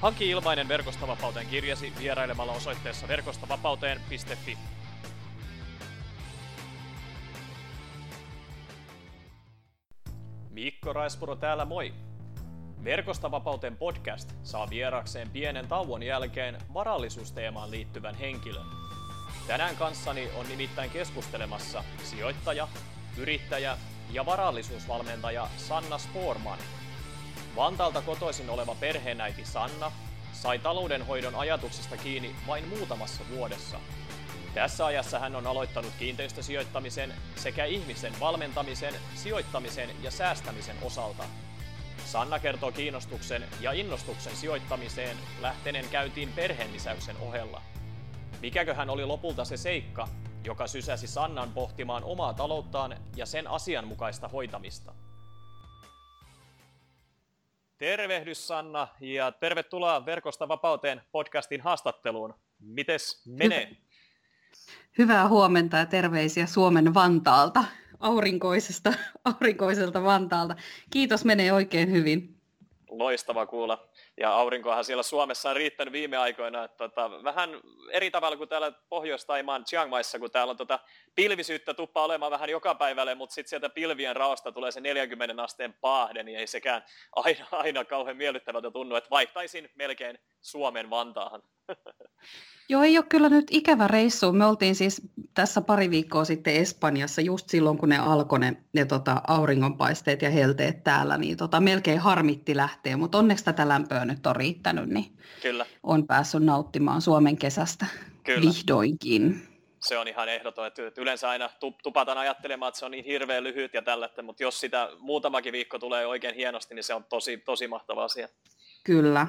Hanki ilmainen Verkostavapauteen kirjasi vierailemalla osoitteessa verkostavapauteen.fi. Mikko Raispuro täällä moi! Verkostavapauteen podcast saa vierakseen pienen tauon jälkeen varallisuusteemaan liittyvän henkilön. Tänään kanssani on nimittäin keskustelemassa sijoittaja, yrittäjä ja varallisuusvalmentaja Sanna Sporman – Vantaalta kotoisin oleva perheenäiti Sanna sai taloudenhoidon ajatuksesta kiinni vain muutamassa vuodessa. Tässä ajassa hän on aloittanut kiinteistösijoittamisen sekä ihmisen valmentamisen, sijoittamisen ja säästämisen osalta. Sanna kertoo kiinnostuksen ja innostuksen sijoittamiseen lähteneen käyntiin perheenlisäyksen ohella. Mikäköhän oli lopulta se seikka, joka sysäsi Sannan pohtimaan omaa talouttaan ja sen asianmukaista hoitamista? Tervehdys Sanna ja tervetuloa Verkosta vapauteen podcastin haastatteluun. Mites menee? Hyvää huomenta ja terveisiä Suomen Vantaalta, aurinkoisesta, aurinkoiselta Vantaalta. Kiitos, menee oikein hyvin. Loistava kuulla ja aurinkoahan siellä Suomessa on riittänyt viime aikoina. Tota, vähän eri tavalla kuin täällä Pohjois-Taimaan Chiang Maissa, kun täällä on tota, pilvisyyttä tuppa olemaan vähän joka päivälle, mutta sitten sieltä pilvien raosta tulee se 40 asteen paahde, niin ei sekään aina, aina kauhean miellyttävältä tunnu, että vaihtaisin melkein Suomen Vantaahan. Joo, ei ole kyllä nyt ikävä reissu. Me oltiin siis tässä pari viikkoa sitten Espanjassa just silloin, kun ne alkoi ne, ne tota, auringonpaisteet ja helteet täällä, niin tota, melkein harmitti lähteä, mutta onneksi tätä lämpöä nyt on riittänyt, niin kyllä. on päässyt nauttimaan Suomen kesästä kyllä. vihdoinkin. Se on ihan ehdoton, että yleensä aina tupataan ajattelemaan, että se on niin hirveän lyhyt ja tällä, mutta jos sitä muutamakin viikko tulee oikein hienosti, niin se on tosi, tosi mahtava asia. Kyllä.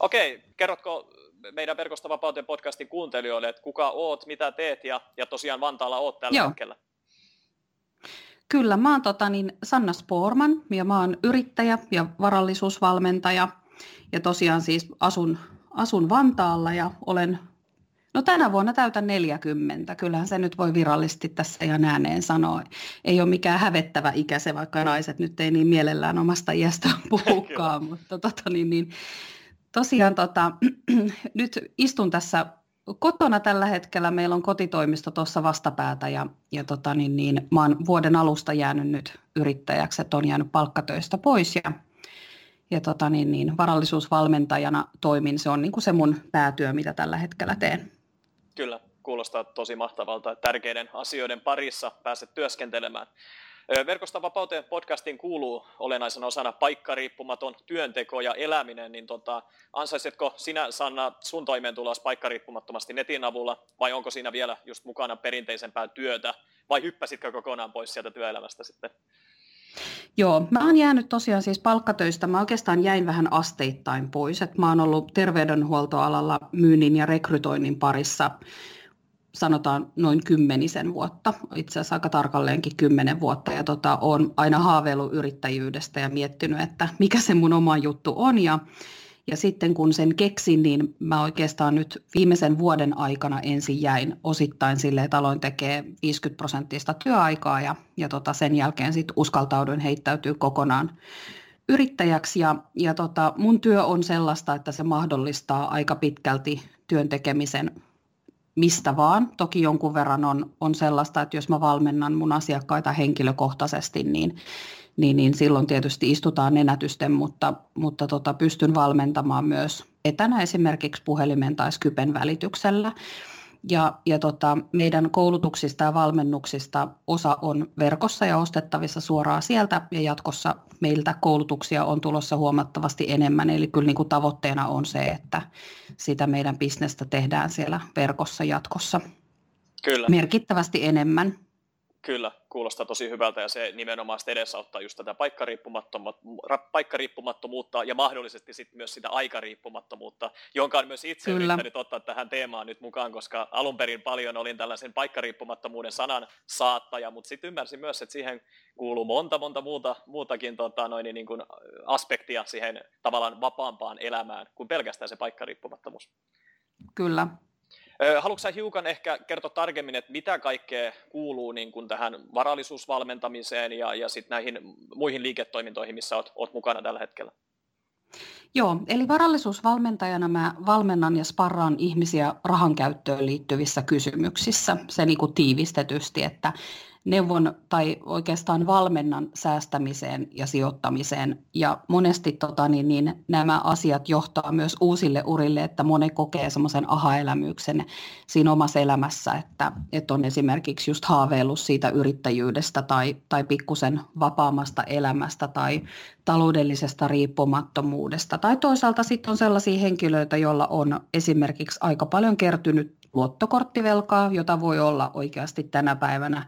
Okei, kerrotko meidän Verkosta vapauteen podcastin kuuntelijoille, että kuka oot, mitä teet ja, ja tosiaan Vantaalla oot tällä Joo. hetkellä. Kyllä, mä oon tota, niin Sanna Sporman ja mä oon yrittäjä ja varallisuusvalmentaja ja tosiaan siis asun, asun Vantaalla ja olen, no tänä vuonna täytän 40, kyllähän se nyt voi virallisesti tässä ihan ääneen sanoa. Ei ole mikään hävettävä ikä se, vaikka naiset nyt ei niin mielellään omasta iästään puhukaan, mutta tota, niin, niin, tosiaan tota, nyt istun tässä kotona tällä hetkellä. Meillä on kotitoimisto tuossa vastapäätä ja, ja tota, niin, niin, mä oon vuoden alusta jäänyt nyt yrittäjäksi, että on jäänyt palkkatöistä pois ja, ja tota, niin, niin, varallisuusvalmentajana toimin. Se on niin kuin se mun päätyö, mitä tällä hetkellä teen. Kyllä, kuulostaa tosi mahtavalta, että tärkeiden asioiden parissa pääset työskentelemään. Verkosta vapauteen podcastiin kuuluu olennaisena osana paikkariippumaton työnteko ja eläminen, niin tota, ansaisetko sinä Sanna sun toimeentuloa paikkariippumattomasti netin avulla vai onko siinä vielä just mukana perinteisempää työtä vai hyppäsitkö kokonaan pois sieltä työelämästä sitten? Joo, mä oon jäänyt tosiaan siis palkkatöistä. Mä oikeastaan jäin vähän asteittain pois. Et mä oon ollut terveydenhuoltoalalla myynnin ja rekrytoinnin parissa sanotaan noin kymmenisen vuotta, itse asiassa aika tarkalleenkin kymmenen vuotta, ja tota, olen aina haaveillut yrittäjyydestä ja miettinyt, että mikä se mun oma juttu on, ja, ja sitten kun sen keksin, niin mä oikeastaan nyt viimeisen vuoden aikana ensin jäin osittain sille, että aloin tekee 50 prosenttista työaikaa, ja, ja tota, sen jälkeen sitten uskaltauduin heittäytyy kokonaan yrittäjäksi, ja, ja tota, mun työ on sellaista, että se mahdollistaa aika pitkälti työn tekemisen mistä vaan. Toki jonkun verran on, on sellaista, että jos mä valmennan mun asiakkaita henkilökohtaisesti, niin, niin, niin silloin tietysti istutaan nenätysten, mutta, mutta tota, pystyn valmentamaan myös etänä esimerkiksi puhelimen tai Skypen välityksellä. Ja, ja tota, meidän koulutuksista ja valmennuksista osa on verkossa ja ostettavissa suoraan sieltä ja jatkossa meiltä koulutuksia on tulossa huomattavasti enemmän. Eli kyllä niin kuin tavoitteena on se, että sitä meidän bisnestä tehdään siellä verkossa jatkossa kyllä. merkittävästi enemmän. Kyllä, kuulostaa tosi hyvältä ja se nimenomaan edesauttaa just tätä paikkariippumattomuutta ja mahdollisesti sitten myös sitä aikariippumattomuutta, jonka on myös itse Kyllä. yrittänyt ottaa tähän teemaan nyt mukaan, koska alun perin paljon olin tällaisen paikkariippumattomuuden sanan saattaja, mutta sitten ymmärsin myös, että siihen kuuluu monta monta muuta, muutakin tota, noin, niin kuin aspektia siihen tavallaan vapaampaan elämään kuin pelkästään se paikkariippumattomuus. Kyllä, Haluatko sä hiukan ehkä kertoa tarkemmin, että mitä kaikkea kuuluu niin kuin tähän varallisuusvalmentamiseen ja, ja sitten näihin muihin liiketoimintoihin, missä olet, olet mukana tällä hetkellä? Joo, eli varallisuusvalmentajana mä valmennan ja sparraan ihmisiä rahan käyttöön liittyvissä kysymyksissä. Se niin kuin tiivistetysti, että neuvon tai oikeastaan valmennan säästämiseen ja sijoittamiseen. Ja monesti tota, niin, niin, nämä asiat johtaa myös uusille urille, että moni kokee semmoisen aha-elämyksen siinä omassa elämässä, että, että on esimerkiksi just haaveillut siitä yrittäjyydestä tai, tai pikkusen vapaamasta elämästä tai taloudellisesta riippumattomuudesta. Tai toisaalta sitten on sellaisia henkilöitä, joilla on esimerkiksi aika paljon kertynyt luottokorttivelkaa, jota voi olla oikeasti tänä päivänä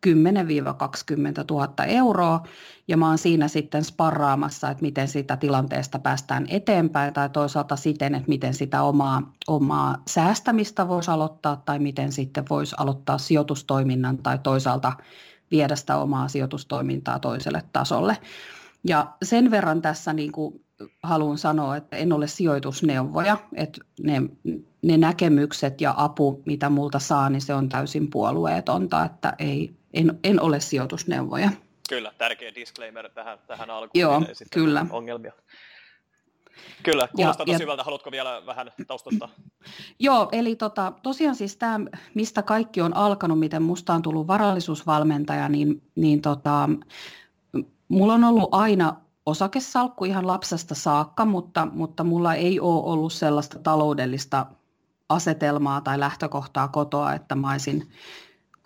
10 20 000 euroa ja mä oon siinä sitten sparraamassa, että miten sitä tilanteesta päästään eteenpäin tai toisaalta siten, että miten sitä omaa, omaa säästämistä voisi aloittaa tai miten sitten voisi aloittaa sijoitustoiminnan tai toisaalta viedä sitä omaa sijoitustoimintaa toiselle tasolle. Ja sen verran tässä niin kuin haluan sanoa, että en ole sijoitusneuvoja, että ne, ne näkemykset ja apu, mitä multa saa, niin se on täysin puolueetonta, että ei, en, en ole sijoitusneuvoja. Kyllä, tärkeä disclaimer tähän, tähän alkuun. Joo, kyllä. Ongelmia. Kyllä, kuulostaa ja, tosi ja, hyvältä. Haluatko vielä vähän taustasta? Joo, eli tota, tosiaan siis tämä, mistä kaikki on alkanut, miten musta on tullut varallisuusvalmentaja, niin, niin tota, mulla on ollut aina osakesalkku ihan lapsesta saakka, mutta, mutta mulla ei ole ollut sellaista taloudellista asetelmaa tai lähtökohtaa kotoa, että mä olisin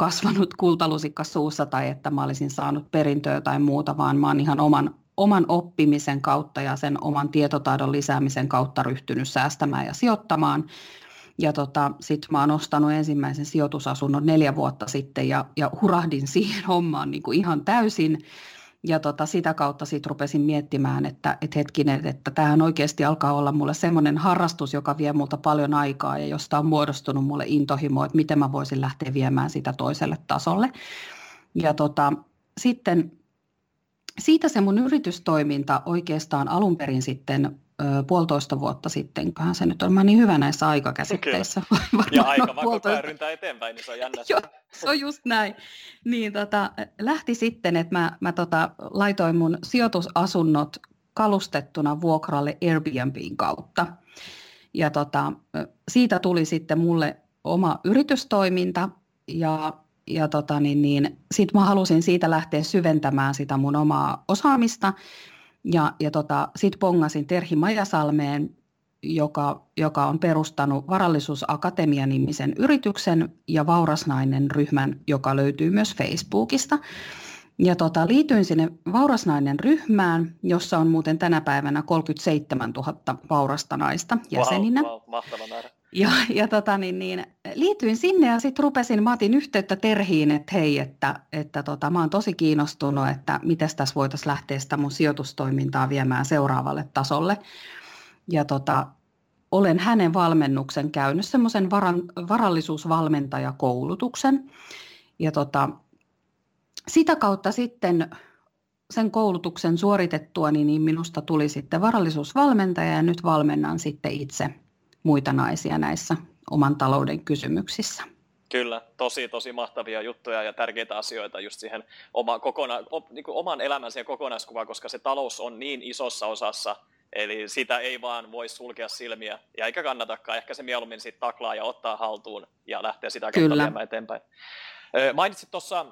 kasvanut kultalusikka suussa tai että mä olisin saanut perintöä tai muuta, vaan mä oon ihan oman, oman oppimisen kautta ja sen oman tietotaidon lisäämisen kautta ryhtynyt säästämään ja sijoittamaan. Ja tota, sitten mä oon ostanut ensimmäisen sijoitusasunnon neljä vuotta sitten ja, ja hurahdin siihen hommaan niin kuin ihan täysin ja tota, sitä kautta sitten rupesin miettimään, että et hetkinen, että tämähän oikeasti alkaa olla mulle semmoinen harrastus, joka vie multa paljon aikaa ja josta on muodostunut mulle intohimo, että miten mä voisin lähteä viemään sitä toiselle tasolle. Ja tota, sitten siitä se mun yritystoiminta oikeastaan alun perin sitten puolitoista vuotta sitten, kohan se nyt on mä niin hyvä näissä aikakäsitteissä. ja aika vaan ryntää eteenpäin, niin se on jännä. Joo, se on just näin. Niin tota, lähti sitten, että mä, mä tota, laitoin mun sijoitusasunnot kalustettuna vuokralle Airbnbin kautta. Ja tota, siitä tuli sitten mulle oma yritystoiminta ja, ja tota, niin, niin, sitten mä halusin siitä lähteä syventämään sitä mun omaa osaamista ja, ja tota, sitten pongasin Terhi Majasalmeen, joka, joka on perustanut Varallisuusakatemia-nimisen yrityksen ja Vaurasnainen ryhmän, joka löytyy myös Facebookista. Ja tota, liityin sinne Vaurasnainen ryhmään, jossa on muuten tänä päivänä 37 000 vaurasta naista jäseninä. Wow, wow, mahtava määrä. Ja, ja tota, niin, niin, liityin sinne ja sitten rupesin, mä otin yhteyttä Terhiin, että hei, että, että tota, mä oon tosi kiinnostunut, että miten tässä voitaisiin lähteä sitä mun sijoitustoimintaa viemään seuraavalle tasolle. Ja tota, olen hänen valmennuksen käynyt, semmoisen varan, varallisuusvalmentajakoulutuksen. Ja tota, sitä kautta sitten sen koulutuksen suoritettua, niin minusta tuli sitten varallisuusvalmentaja ja nyt valmennan sitten itse muita naisia näissä oman talouden kysymyksissä. Kyllä, tosi tosi mahtavia juttuja ja tärkeitä asioita just siihen oma, kokona, op, niin kuin oman elämänsä ja kokonaiskuvaan, koska se talous on niin isossa osassa, eli sitä ei vaan voi sulkea silmiä, ja eikä kannatakaan, ehkä se mieluummin sitten taklaa ja ottaa haltuun ja lähteä sitä kautta Kyllä. viemään eteenpäin. Mainitsit tuossa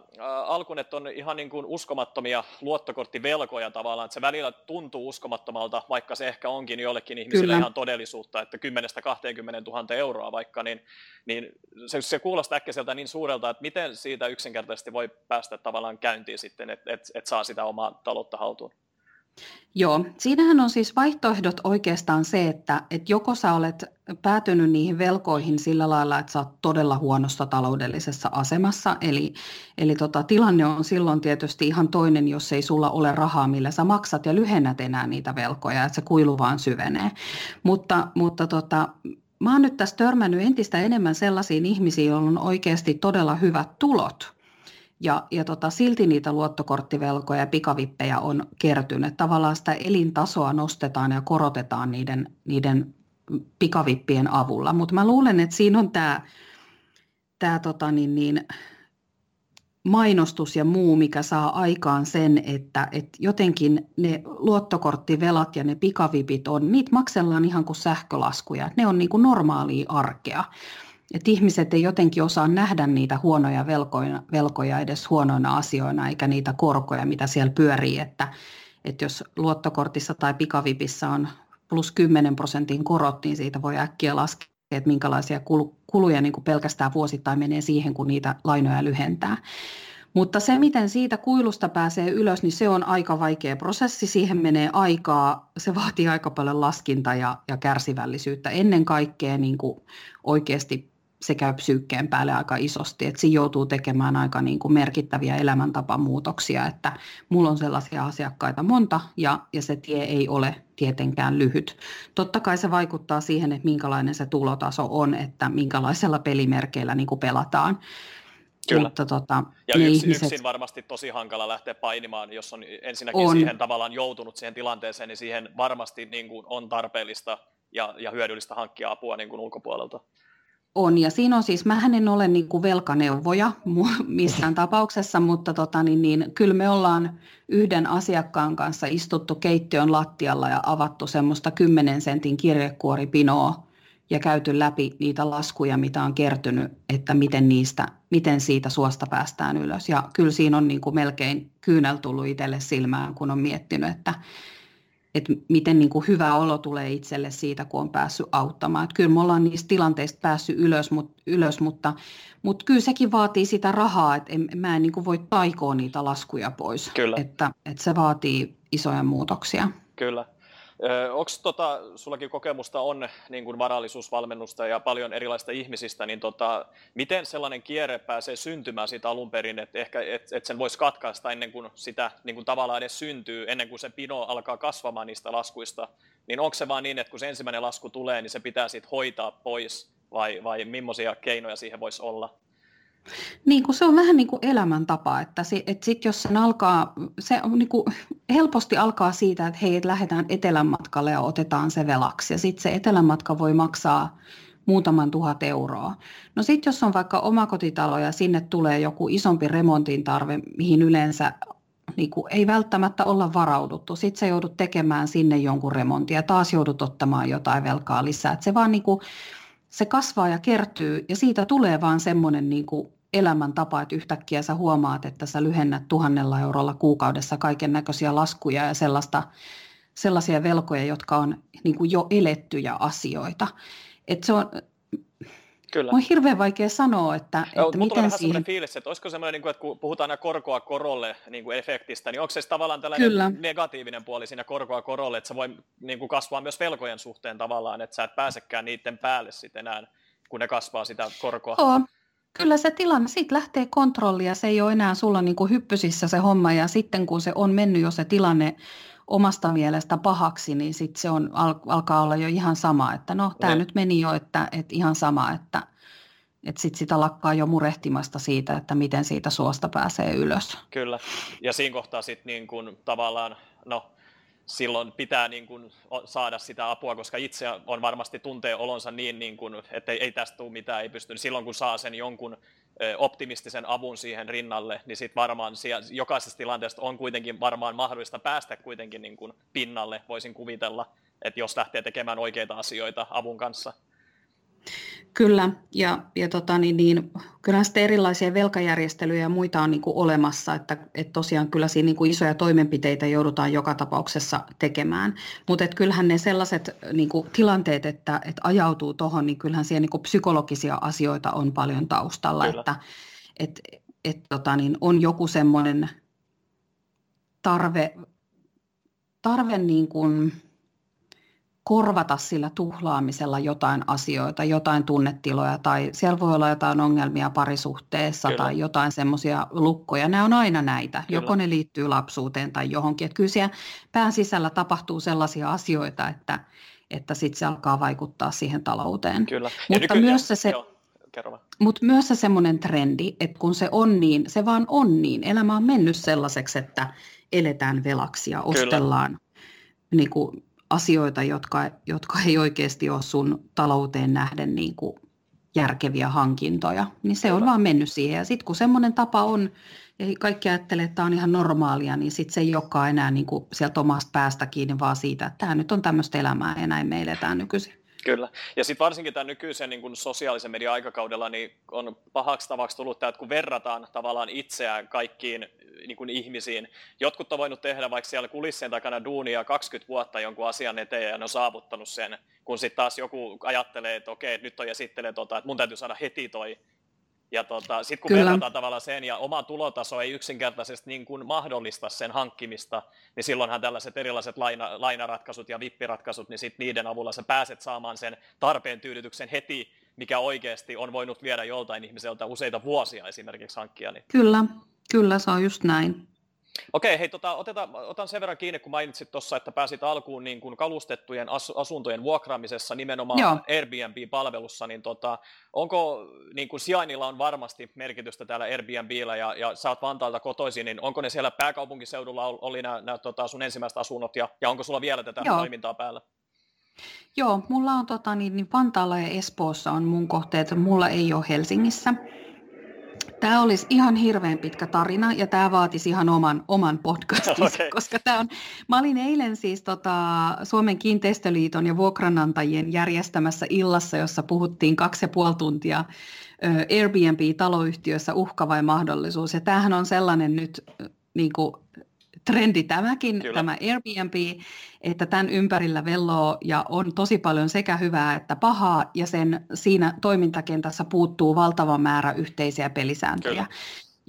alkuun, että on ihan niin kuin uskomattomia luottokorttivelkoja tavallaan, että se välillä tuntuu uskomattomalta, vaikka se ehkä onkin jollekin ihmisille Kyllä. ihan todellisuutta, että 10-20 000 euroa vaikka, niin, niin se, se kuulostaa äkkiseltä niin suurelta, että miten siitä yksinkertaisesti voi päästä tavallaan käyntiin sitten, että et, et saa sitä omaa taloutta haltuun? Joo, siinähän on siis vaihtoehdot oikeastaan se, että, että joko sä olet päätynyt niihin velkoihin sillä lailla, että sä oot todella huonossa taloudellisessa asemassa, eli, eli tota, tilanne on silloin tietysti ihan toinen, jos ei sulla ole rahaa, millä sä maksat ja lyhennät enää niitä velkoja, että se kuilu vaan syvenee. Mutta, mutta tota, mä oon nyt tässä törmännyt entistä enemmän sellaisiin ihmisiin, joilla on oikeasti todella hyvät tulot, ja, ja tota, silti niitä luottokorttivelkoja ja pikavippejä on kertynyt. Tavallaan sitä elintasoa nostetaan ja korotetaan niiden, niiden pikavippien avulla. Mutta mä luulen, että siinä on tämä tää tota niin, niin, mainostus ja muu, mikä saa aikaan sen, että, että jotenkin ne luottokorttivelat ja ne pikavipit on, niitä maksellaan ihan kuin sähkölaskuja. Ne on niin kuin normaalia arkea. Et ihmiset ei jotenkin osaa nähdä niitä huonoja velkoja, velkoja edes huonoina asioina, eikä niitä korkoja, mitä siellä pyörii, että, että jos luottokortissa tai pikavipissä on plus 10 prosentin korot, niin siitä voi äkkiä laskea, että minkälaisia kuluja niin kuin pelkästään vuosittain menee siihen, kun niitä lainoja lyhentää. Mutta se, miten siitä kuilusta pääsee ylös, niin se on aika vaikea prosessi. Siihen menee aikaa, se vaatii aika paljon laskinta ja, ja kärsivällisyyttä. Ennen kaikkea niin kuin oikeasti se käy psyykkeen päälle aika isosti, että siinä joutuu tekemään aika niin kuin merkittäviä elämäntapamuutoksia, että mulla on sellaisia asiakkaita monta ja, ja se tie ei ole tietenkään lyhyt. Totta kai se vaikuttaa siihen, että minkälainen se tulotaso on, että minkälaisella pelimerkeillä niin kuin pelataan. Kyllä. Mutta, tota, ja yksin, ihmiset... yksin varmasti tosi hankala lähteä painimaan, jos on ensinnäkin on. siihen tavallaan joutunut siihen tilanteeseen, niin siihen varmasti niin kuin on tarpeellista ja, ja hyödyllistä hankkia apua niin kuin ulkopuolelta. On, ja siinä on siis, mä en ole niin kuin velkaneuvoja missään tapauksessa, mutta tota, niin, niin, kyllä me ollaan yhden asiakkaan kanssa istuttu keittiön lattialla ja avattu semmoista 10 sentin kirjekuoripinoa ja käyty läpi niitä laskuja, mitä on kertynyt, että miten, niistä, miten siitä suosta päästään ylös. Ja kyllä siinä on niin kuin melkein kyynel tullut itselle silmään, kun on miettinyt, että että miten niin kuin hyvä olo tulee itselle siitä, kun on päässyt auttamaan. Että kyllä me ollaan niistä tilanteista päässyt ylös, mutta, ylös, mutta, mutta kyllä sekin vaatii sitä rahaa, että en, mä en niin kuin voi taikoa niitä laskuja pois. Kyllä. Että, että se vaatii isoja muutoksia. Kyllä. Onko tota, sullakin kokemusta on niin kuin varallisuusvalmennusta ja paljon erilaisista ihmisistä, niin tota, miten sellainen kierre pääsee syntymään siitä alun perin, että ehkä et, et sen voisi katkaista ennen kuin sitä niin kuin tavallaan edes syntyy, ennen kuin se pino alkaa kasvamaan niistä laskuista, niin onko se vaan niin, että kun se ensimmäinen lasku tulee, niin se pitää sitten hoitaa pois, vai, vai millaisia keinoja siihen voisi olla? Niin kuin se on vähän niin kuin elämäntapa, että, se, että sit jos sen alkaa, se on niin kuin, helposti alkaa siitä, että hei, että lähdetään etelänmatkalle ja otetaan se velaksi. Ja sitten se etelänmatka voi maksaa muutaman tuhat euroa. No sitten jos on vaikka omakotitalo ja sinne tulee joku isompi remontin tarve, mihin yleensä niin kuin, ei välttämättä olla varauduttu. Sitten sä joudut tekemään sinne jonkun remontin ja taas joudut ottamaan jotain velkaa lisää. Et se vaan niin kuin, se kasvaa ja kertyy ja siitä tulee vaan semmoinen niin kuin elämäntapa, että yhtäkkiä sä huomaat, että sä lyhennät tuhannella eurolla kuukaudessa kaiken näköisiä laskuja ja sellaista, sellaisia velkoja, jotka on niin kuin jo elettyjä asioita. Et se on, Kyllä. On hirveän vaikea sanoa, että, Joo, että miten vähän siihen... fiilis, että olisiko semmoinen, niin kuin, että kun puhutaan aina korkoa korolle niin kuin efektistä, niin onko se tavallaan tällainen Kyllä. negatiivinen puoli siinä korkoa korolle, että se voi niin kuin kasvaa myös velkojen suhteen tavallaan, että sä et pääsekään niiden päälle sitten enää, kun ne kasvaa sitä korkoa? Joo. Kyllä se tilanne, siitä lähtee kontrolli ja se ei ole enää sulla niin kuin hyppysissä se homma ja sitten kun se on mennyt jo se tilanne omasta mielestä pahaksi, niin sitten se on, al, alkaa olla jo ihan sama, että no tämä nyt meni jo, että, että ihan sama, että, että sitten sitä lakkaa jo murehtimasta siitä, että miten siitä suosta pääsee ylös. Kyllä, ja siinä kohtaa sitten niin kuin tavallaan, no silloin pitää niin kuin saada sitä apua, koska itse on varmasti tuntee olonsa niin, niin kuin, että ei, ei tästä tule mitään, ei pysty. Silloin kun saa sen jonkun optimistisen avun siihen rinnalle, niin sitten varmaan siellä, jokaisesta tilanteesta on kuitenkin varmaan mahdollista päästä kuitenkin niin kuin pinnalle, voisin kuvitella, että jos lähtee tekemään oikeita asioita avun kanssa. Kyllä, ja, ja tota, niin, niin, kyllä sitten erilaisia velkajärjestelyjä ja muita on niin kuin olemassa, että, että tosiaan kyllä siinä niin kuin isoja toimenpiteitä joudutaan joka tapauksessa tekemään. Mutta kyllähän ne sellaiset niin kuin tilanteet, että, että ajautuu tuohon, niin kyllähän siellä niin kuin psykologisia asioita on paljon taustalla, kyllä. että et, et, tota, niin on joku semmoinen tarve tarve niin kuin korvata sillä tuhlaamisella jotain asioita, jotain tunnetiloja tai siellä voi olla jotain ongelmia parisuhteessa kyllä. tai jotain semmoisia lukkoja. Nämä on aina näitä, kyllä. joko ne liittyy lapsuuteen tai johonkin. Että kyllä siellä pään sisällä tapahtuu sellaisia asioita, että, että sitten se alkaa vaikuttaa siihen talouteen. Kyllä. Mutta nyky- myös se, se mutta myös se semmoinen trendi, että kun se on niin, se vaan on niin. Elämä on mennyt sellaiseksi, että eletään velaksi ja ostellaan niin kuin, asioita, jotka, jotka ei oikeasti ole sun talouteen nähden niin kuin, järkeviä hankintoja. Niin se on vaan mennyt siihen. Ja sitten kun semmoinen tapa on, ja kaikki ajattelee, että tämä on ihan normaalia, niin sitten se ei olekaan enää niin kuin sieltä omasta päästä kiinni, vaan siitä, että tämä nyt on tämmöistä elämää ja näin me eletään nykyisin. Kyllä. Ja sitten varsinkin tämän nykyisen niin kun sosiaalisen median aikakaudella niin on pahaksi tavaksi tullut tämä, että kun verrataan tavallaan itseään kaikkiin niin kuin ihmisiin. Jotkut on voinut tehdä vaikka siellä kulissien takana duunia 20 vuotta jonkun asian eteen ja ne on saavuttanut sen, kun sitten taas joku ajattelee, että okei, nyt toi esittelee tota, että mun täytyy saada heti toi ja tota, sitten kun Kyllä. verrataan tavallaan sen ja oma tulotaso ei yksinkertaisesti niin kuin mahdollista sen hankkimista, niin silloinhan tällaiset erilaiset laina, lainaratkaisut ja vippiratkaisut, niin sit niiden avulla sä pääset saamaan sen tarpeen tyydytyksen heti, mikä oikeasti on voinut viedä joltain ihmiseltä useita vuosia esimerkiksi hankkia. Niin. Kyllä, kyllä se on just näin. Okei, hei, tota, otetaan, otan sen verran kiinni, kun mainitsit tuossa, että pääsit alkuun niin kuin kalustettujen as, asuntojen vuokraamisessa nimenomaan Joo. Airbnb-palvelussa, niin tota, onko niin kuin sijainnilla on varmasti merkitystä täällä Airbnbillä ja, ja sä oot Vantaalta kotoisin, niin onko ne siellä pääkaupunkiseudulla oli nämä, nämä tota, sun ensimmäiset asunnot ja, ja onko sulla vielä tätä Joo. toimintaa päällä? Joo, mulla on tota, niin, niin Vantaalla ja Espoossa on mun kohteet, mulla ei ole Helsingissä. Tämä olisi ihan hirveän pitkä tarina ja tämä vaatisi ihan oman, oman podcastin, okay. koska tämä on, mä olin eilen siis tota, Suomen kiinteistöliiton ja vuokranantajien järjestämässä illassa, jossa puhuttiin kaksi ja puoli tuntia Airbnb-taloyhtiössä uhka vai mahdollisuus. Ja tämähän on sellainen nyt niin kuin trendi tämäkin, Kyllä. tämä Airbnb, että tämän ympärillä velloo ja on tosi paljon sekä hyvää että pahaa ja sen siinä toimintakentässä puuttuu valtava määrä yhteisiä pelisääntöjä. Kyllä.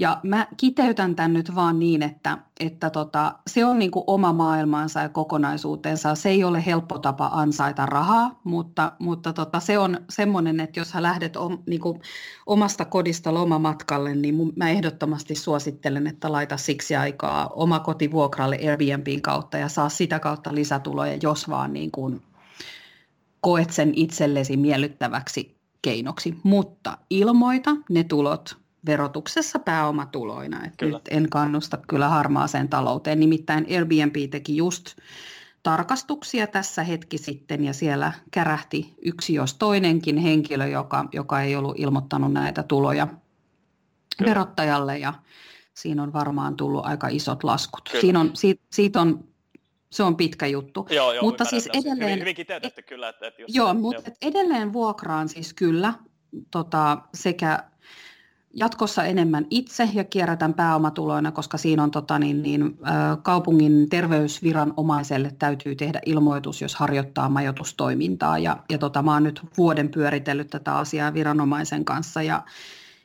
Ja mä kiteytän tämän nyt vaan niin, että, että tota, se on niin kuin oma maailmansa ja kokonaisuutensa. Se ei ole helppo tapa ansaita rahaa, mutta, mutta tota, se on semmoinen, että jos sä lähdet om, niin kuin omasta kodista lomamatkalle, niin mun, mä ehdottomasti suosittelen, että laita siksi aikaa oma koti vuokralle Airbnbin kautta ja saa sitä kautta lisätuloja, jos vaan niin kuin koet sen itsellesi miellyttäväksi keinoksi. Mutta ilmoita ne tulot verotuksessa pääomatuloina. Et nyt en kannusta kyllä harmaaseen talouteen. Nimittäin Airbnb teki just tarkastuksia tässä hetki sitten ja siellä kärähti yksi jos toinenkin henkilö, joka, joka ei ollut ilmoittanut näitä tuloja kyllä. verottajalle ja siinä on varmaan tullut aika isot laskut. Siinä on, siitä, siitä on se on pitkä juttu. Joo, joo, mutta siis edelleen, hyvin, hyvin kiteytetty kyllä. Että, että just joo, se, mutta jo. edelleen vuokraan siis kyllä tota, sekä jatkossa enemmän itse ja kierrätän pääomatuloina, koska siinä on tota, niin, niin, kaupungin terveysviranomaiselle täytyy tehdä ilmoitus, jos harjoittaa majoitustoimintaa. Ja, ja tota, mä oon nyt vuoden pyöritellyt tätä asiaa viranomaisen kanssa ja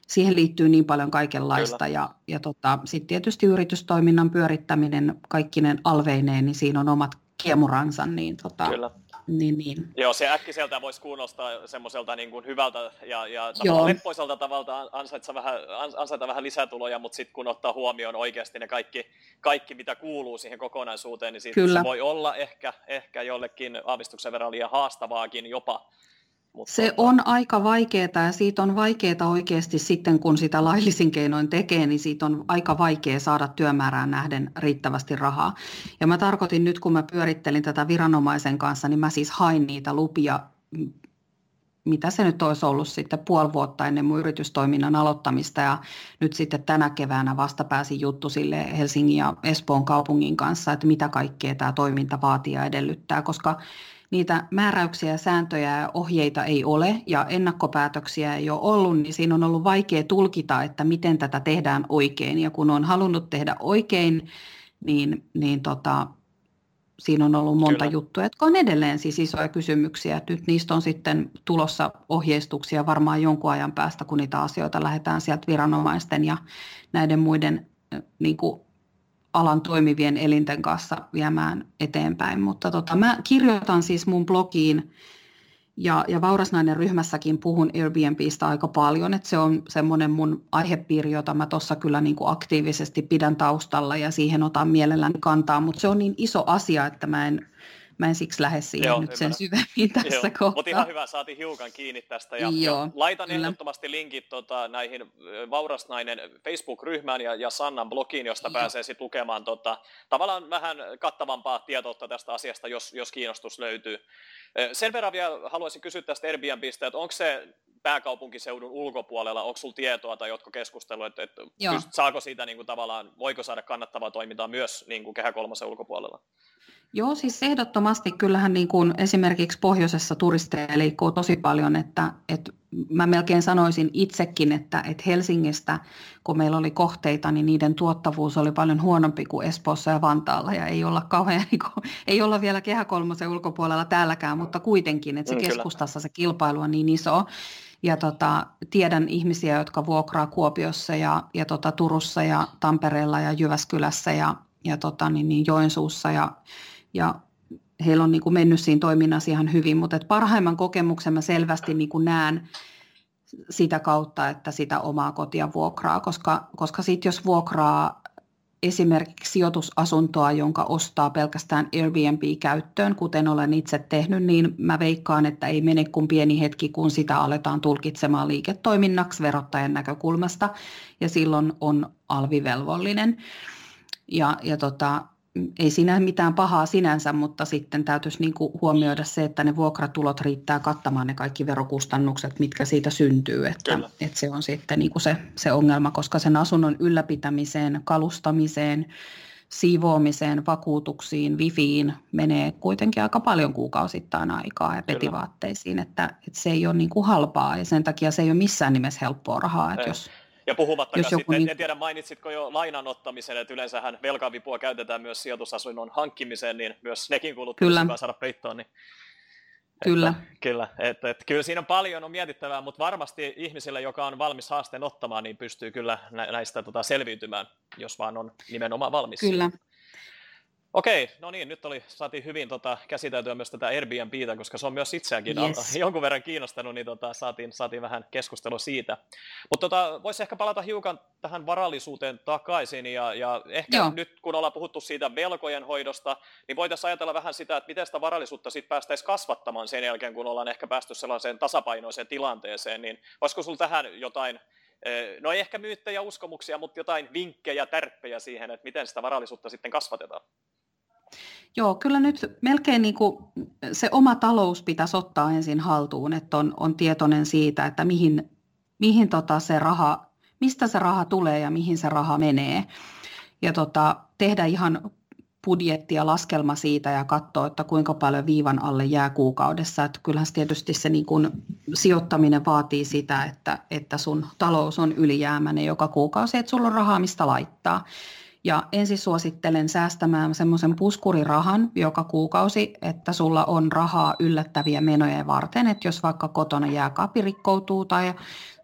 siihen liittyy niin paljon kaikenlaista. Kyllä. Ja, ja tota, sitten tietysti yritystoiminnan pyörittäminen kaikkinen alveineen, niin siinä on omat kiemuransa. Niin, tota, Kyllä niin, niin. Joo, se äkkiseltä voisi kuulostaa semmoiselta niin kuin hyvältä ja, ja tavallaan leppoiselta tavalta ansaita vähän, ansaita vähän lisätuloja, mutta sitten kun ottaa huomioon oikeasti ne kaikki, kaikki, mitä kuuluu siihen kokonaisuuteen, niin siitä se voi olla ehkä, ehkä jollekin aavistuksen verran liian haastavaakin jopa mutta se tota- on aika vaikeaa ja siitä on vaikeaa oikeasti sitten, kun sitä laillisin keinoin tekee, niin siitä on aika vaikea saada työmäärään nähden riittävästi rahaa. Ja mä tarkoitin nyt, kun mä pyörittelin tätä viranomaisen kanssa, niin mä siis hain niitä lupia, mitä se nyt olisi ollut sitten puoli vuotta ennen mun yritystoiminnan aloittamista ja nyt sitten tänä keväänä vasta pääsin juttu sille Helsingin ja Espoon kaupungin kanssa, että mitä kaikkea tämä toiminta vaatii ja edellyttää, koska niitä määräyksiä, sääntöjä ja ohjeita ei ole ja ennakkopäätöksiä ei ole ollut, niin siinä on ollut vaikea tulkita, että miten tätä tehdään oikein. Ja kun on halunnut tehdä oikein, niin, niin tota, siinä on ollut monta Kyllä. juttua, jotka on edelleen siis isoja kysymyksiä. Nyt niistä on sitten tulossa ohjeistuksia varmaan jonkun ajan päästä, kun niitä asioita lähdetään sieltä viranomaisten ja näiden muiden niin kuin alan toimivien elinten kanssa viemään eteenpäin. Mutta tota, mä kirjoitan siis mun blogiin ja, ja Vaurasnainen ryhmässäkin puhun Airbnbistä aika paljon, että se on semmoinen mun aihepiiri, jota mä tuossa kyllä niin kuin aktiivisesti pidän taustalla ja siihen otan mielelläni kantaa, mutta se on niin iso asia, että mä en, Mä en siksi lähde siihen Joo, nyt sen syvemmin tässä Joo, kohtaa. Mutta ihan hyvä, saatiin hiukan kiinni tästä. Ja, Joo, ja laitan kyllä. ehdottomasti linkit tota, näihin Vaurasnainen Facebook-ryhmään ja, ja Sannan blogiin, josta Joo. pääsee sitten lukemaan tota, tavallaan vähän kattavampaa tietoutta tästä asiasta, jos, jos kiinnostus löytyy. Sen verran vielä haluaisin kysyä tästä Airbnbistä, että onko se pääkaupunkiseudun ulkopuolella, onko sinulla tietoa tai jotkut keskustelu, että, että pyst, saako siitä niin kuin, tavallaan, voiko saada kannattavaa toimintaa myös niin kuin Kehä kolmosen ulkopuolella? Joo, siis ehdottomasti. Kyllähän niin kuin esimerkiksi pohjoisessa turisteja liikkuu tosi paljon, että, että mä melkein sanoisin itsekin, että, että Helsingistä, kun meillä oli kohteita, niin niiden tuottavuus oli paljon huonompi kuin Espoossa ja Vantaalla. Ja ei olla kauhean, niin kuin, ei olla vielä Kehä kolmosen ulkopuolella täälläkään, mutta kuitenkin, että se mm, keskustassa se kilpailu on niin iso. Ja tota, tiedän ihmisiä, jotka vuokraa Kuopiossa ja, ja tota, Turussa ja Tampereella ja Jyväskylässä ja, ja tota, niin, niin Joensuussa ja ja heillä on niin kuin mennyt siinä toiminnassa ihan hyvin, mutta että parhaimman kokemuksen mä selvästi niin kuin näen sitä kautta, että sitä omaa kotia vuokraa, koska, koska sitten jos vuokraa esimerkiksi sijoitusasuntoa, jonka ostaa pelkästään Airbnb-käyttöön, kuten olen itse tehnyt, niin mä veikkaan, että ei mene kuin pieni hetki, kun sitä aletaan tulkitsemaan liiketoiminnaksi verottajan näkökulmasta, ja silloin on alvivelvollinen. Ja, ja tota, ei siinä mitään pahaa sinänsä, mutta sitten täytyisi niin kuin huomioida se, että ne vuokratulot riittää kattamaan ne kaikki verokustannukset, mitkä siitä syntyy. Että, että se on sitten niin kuin se, se ongelma, koska sen asunnon ylläpitämiseen, kalustamiseen, siivoamiseen, vakuutuksiin, wifiin menee kuitenkin aika paljon kuukausittain aikaa ja petivaatteisiin, että, että se ei ole niin kuin halpaa ja sen takia se ei ole missään nimessä helppoa rahaa. Että jos, ja puhumattakaan Jos sitten, niin... en tiedä mainitsitko jo lainan ottamisen, että yleensähän velkavipua käytetään myös sijoitusasunnon hankkimiseen, niin myös nekin kulut kyllä saada peittoon. Niin... Kyllä. Että, kyllä, että, että, kyllä siinä on paljon on mietittävää, mutta varmasti ihmisille, joka on valmis haasteen ottamaan, niin pystyy kyllä näistä tota, selviytymään, jos vaan on nimenomaan valmis. Kyllä, Okei, no niin, nyt oli, saatiin hyvin tota, käsiteltyä myös tätä Airbnbtä, koska se on myös itseäänkin yes. jonkun verran kiinnostanut, niin tota, saatiin, saatiin vähän keskustelua siitä. Mutta tota, voisi ehkä palata hiukan tähän varallisuuteen takaisin, ja, ja ehkä Joo. nyt kun ollaan puhuttu siitä velkojen hoidosta, niin voitaisiin ajatella vähän sitä, että miten sitä varallisuutta sitten päästäisiin kasvattamaan sen jälkeen, kun ollaan ehkä päästy sellaiseen tasapainoiseen tilanteeseen, niin olisiko sinulla tähän jotain eh, No ei ehkä myyttejä uskomuksia, mutta jotain vinkkejä, tärppejä siihen, että miten sitä varallisuutta sitten kasvatetaan. Joo, kyllä nyt melkein niin kuin se oma talous pitäisi ottaa ensin haltuun, että on, on tietoinen siitä, että mihin, mihin tota se raha, mistä se raha tulee ja mihin se raha menee. Ja tota, tehdä ihan budjetti ja laskelma siitä ja katsoa, että kuinka paljon viivan alle jää kuukaudessa. Että kyllähän tietysti se niin kuin sijoittaminen vaatii sitä, että, että sun talous on ylijäämäinen joka kuukausi, että sulla on rahaa mistä laittaa. Ja ensin suosittelen säästämään semmoisen puskurirahan joka kuukausi, että sulla on rahaa yllättäviä menoja varten, että jos vaikka kotona jääkaapi rikkoutuu tai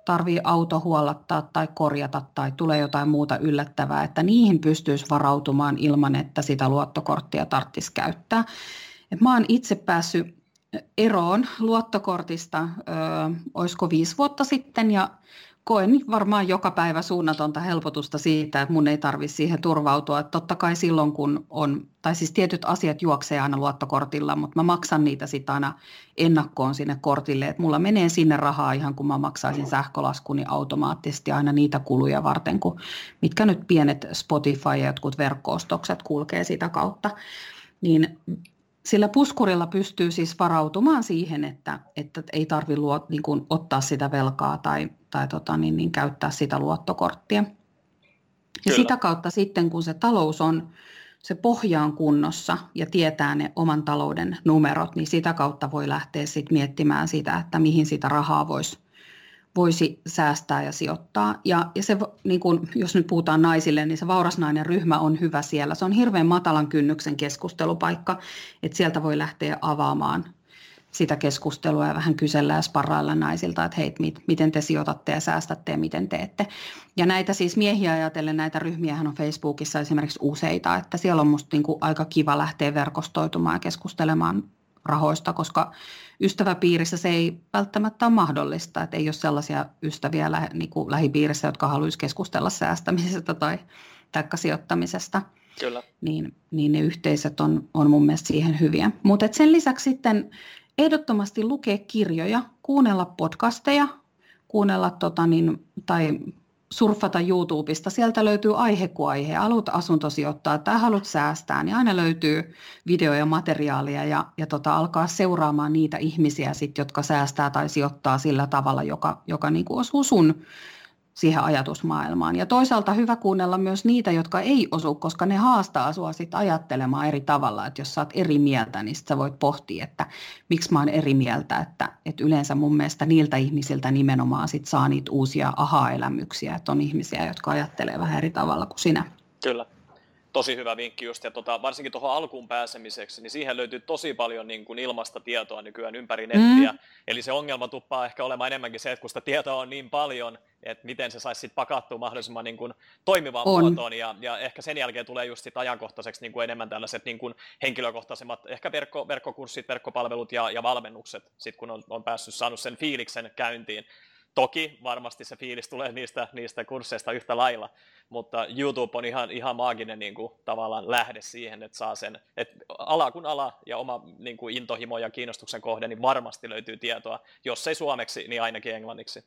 tarvii auto huollattaa tai korjata tai tulee jotain muuta yllättävää, että niihin pystyisi varautumaan ilman, että sitä luottokorttia tarvitsisi käyttää. Et mä oon itse päässyt eroon luottokortista, ö, olisiko viisi vuotta sitten, ja koen varmaan joka päivä suunnatonta helpotusta siitä, että mun ei tarvitse siihen turvautua. Että totta kai silloin, kun on, tai siis tietyt asiat juoksee aina luottokortilla, mutta mä maksan niitä sitten aina ennakkoon sinne kortille. Että mulla menee sinne rahaa ihan kun mä maksaisin sähkölaskuni automaattisesti aina niitä kuluja varten, kun mitkä nyt pienet Spotify ja jotkut verkkoostokset kulkee sitä kautta. Niin sillä puskurilla pystyy siis varautumaan siihen, että, että ei tarvitse niin ottaa sitä velkaa tai, tai tota, niin, niin käyttää sitä luottokorttia. Kyllä. Ja sitä kautta sitten, kun se talous on, se pohja on kunnossa ja tietää ne oman talouden numerot, niin sitä kautta voi lähteä sitten miettimään sitä, että mihin sitä rahaa voisi voisi säästää ja sijoittaa. Ja, ja se, niin kun, jos nyt puhutaan naisille, niin se vaurasnainen ryhmä on hyvä siellä. Se on hirveän matalan kynnyksen keskustelupaikka, että sieltä voi lähteä avaamaan sitä keskustelua ja vähän kysellä ja sparrailla naisilta, että hei, mit, miten te sijoitatte ja säästätte ja miten teette. Ja näitä siis miehiä ajatellen, näitä ryhmiä on Facebookissa esimerkiksi useita, että siellä on musta niin kuin aika kiva lähteä verkostoitumaan ja keskustelemaan rahoista, koska ystäväpiirissä se ei välttämättä ole mahdollista, että ei ole sellaisia ystäviä lä- niin kuin lähipiirissä, jotka haluaisi keskustella säästämisestä tai taikka sijoittamisesta. Kyllä. Niin, niin ne yhteisöt on, on mun mielestä siihen hyviä. Mutta sen lisäksi sitten ehdottomasti lukea kirjoja, kuunnella podcasteja, kuunnella tota niin, tai surfata YouTubesta. Sieltä löytyy aihe kuin aihe. Haluat asuntosijoittaa tai haluat säästää, niin aina löytyy videoja ja materiaalia ja, ja tota, alkaa seuraamaan niitä ihmisiä, sit, jotka säästää tai sijoittaa sillä tavalla, joka, joka niin kuin osuu sun siihen ajatusmaailmaan. Ja toisaalta hyvä kuunnella myös niitä, jotka ei osu, koska ne haastaa sinua sitten ajattelemaan eri tavalla. Että jos sä oot eri mieltä, niin sit sä voit pohtia, että miksi mä oon eri mieltä. Että, että yleensä mun mielestä niiltä ihmisiltä nimenomaan sit saa niitä uusia aha-elämyksiä. Että on ihmisiä, jotka ajattelee vähän eri tavalla kuin sinä. Kyllä tosi hyvä vinkki just, ja tota, varsinkin tuohon alkuun pääsemiseksi, niin siihen löytyy tosi paljon niin kuin ilmasta tietoa nykyään ympäri nettiä, mm. eli se ongelma tuppaa ehkä olemaan enemmänkin se, että kun sitä tietoa on niin paljon, että miten se saisi sitten pakattua mahdollisimman niin kuin toimivaan on. muotoon, ja, ja ehkä sen jälkeen tulee just sit ajankohtaiseksi niin kuin enemmän tällaiset niin kuin henkilökohtaisemmat, ehkä verkko, verkkokurssit, verkkopalvelut ja, ja valmennukset, sit kun on, on päässyt saanut sen fiiliksen käyntiin, Toki varmasti se fiilis tulee niistä, niistä kursseista yhtä lailla, mutta YouTube on ihan, ihan maaginen niin kuin, tavallaan lähde siihen, että saa sen, että ala kun ala ja oma niin kuin, intohimo ja kiinnostuksen kohde, niin varmasti löytyy tietoa, jos ei suomeksi, niin ainakin englanniksi.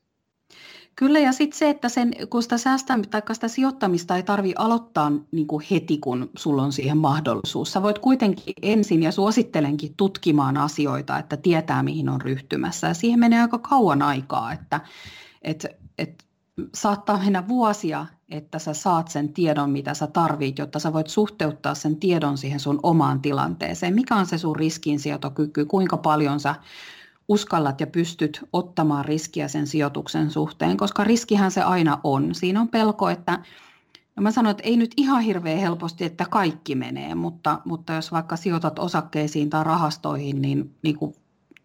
Kyllä, ja sitten se, että sen, kun sitä säästämistä tai sitä sijoittamista ei tarvi aloittaa niin kuin heti, kun sulla on siihen mahdollisuus. Sä voit kuitenkin ensin, ja suosittelenkin tutkimaan asioita, että tietää, mihin on ryhtymässä. Ja siihen menee aika kauan aikaa, että et, et, saattaa mennä vuosia, että sä saat sen tiedon, mitä sä tarvit, jotta sä voit suhteuttaa sen tiedon siihen sun omaan tilanteeseen. Mikä on se sun riskinsietokyky, kuinka paljon sä uskallat ja pystyt ottamaan riskiä sen sijoituksen suhteen, koska riskihän se aina on. Siinä on pelko, että no mä sanon, että ei nyt ihan hirveän helposti, että kaikki menee, mutta, mutta jos vaikka sijoitat osakkeisiin tai rahastoihin, niin, niin kuin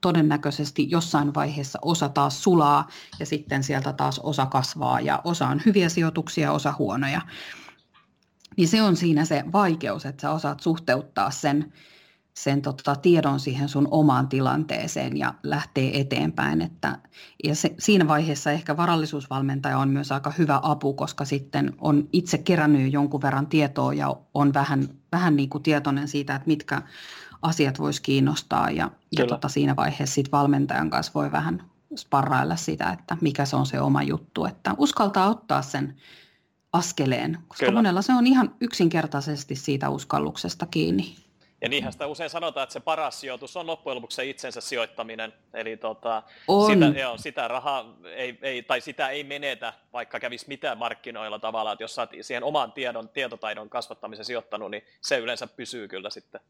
todennäköisesti jossain vaiheessa osa taas sulaa ja sitten sieltä taas osa kasvaa ja osa on hyviä sijoituksia, osa huonoja. Niin se on siinä se vaikeus, että sä osaat suhteuttaa sen sen tota, tiedon siihen sun omaan tilanteeseen ja lähtee eteenpäin. Että, ja se, siinä vaiheessa ehkä varallisuusvalmentaja on myös aika hyvä apu, koska sitten on itse kerännyt jonkun verran tietoa ja on vähän, vähän niin kuin tietoinen siitä, että mitkä asiat voisi kiinnostaa ja, ja tota, siinä vaiheessa sit valmentajan kanssa voi vähän sparrailla sitä, että mikä se on se oma juttu, että uskaltaa ottaa sen askeleen, koska Kyllä. monella se on ihan yksinkertaisesti siitä uskalluksesta kiinni. Ja niinhän sitä usein sanotaan, että se paras sijoitus on loppujen lopuksi se itsensä sijoittaminen. Eli tota, sitä, joo, sitä rahaa ei, ei, tai sitä ei menetä, vaikka kävisi mitään markkinoilla tavallaan, että jos sä oot siihen oman tiedon, tietotaidon kasvattamisen sijoittanut, niin se yleensä pysyy kyllä sitten.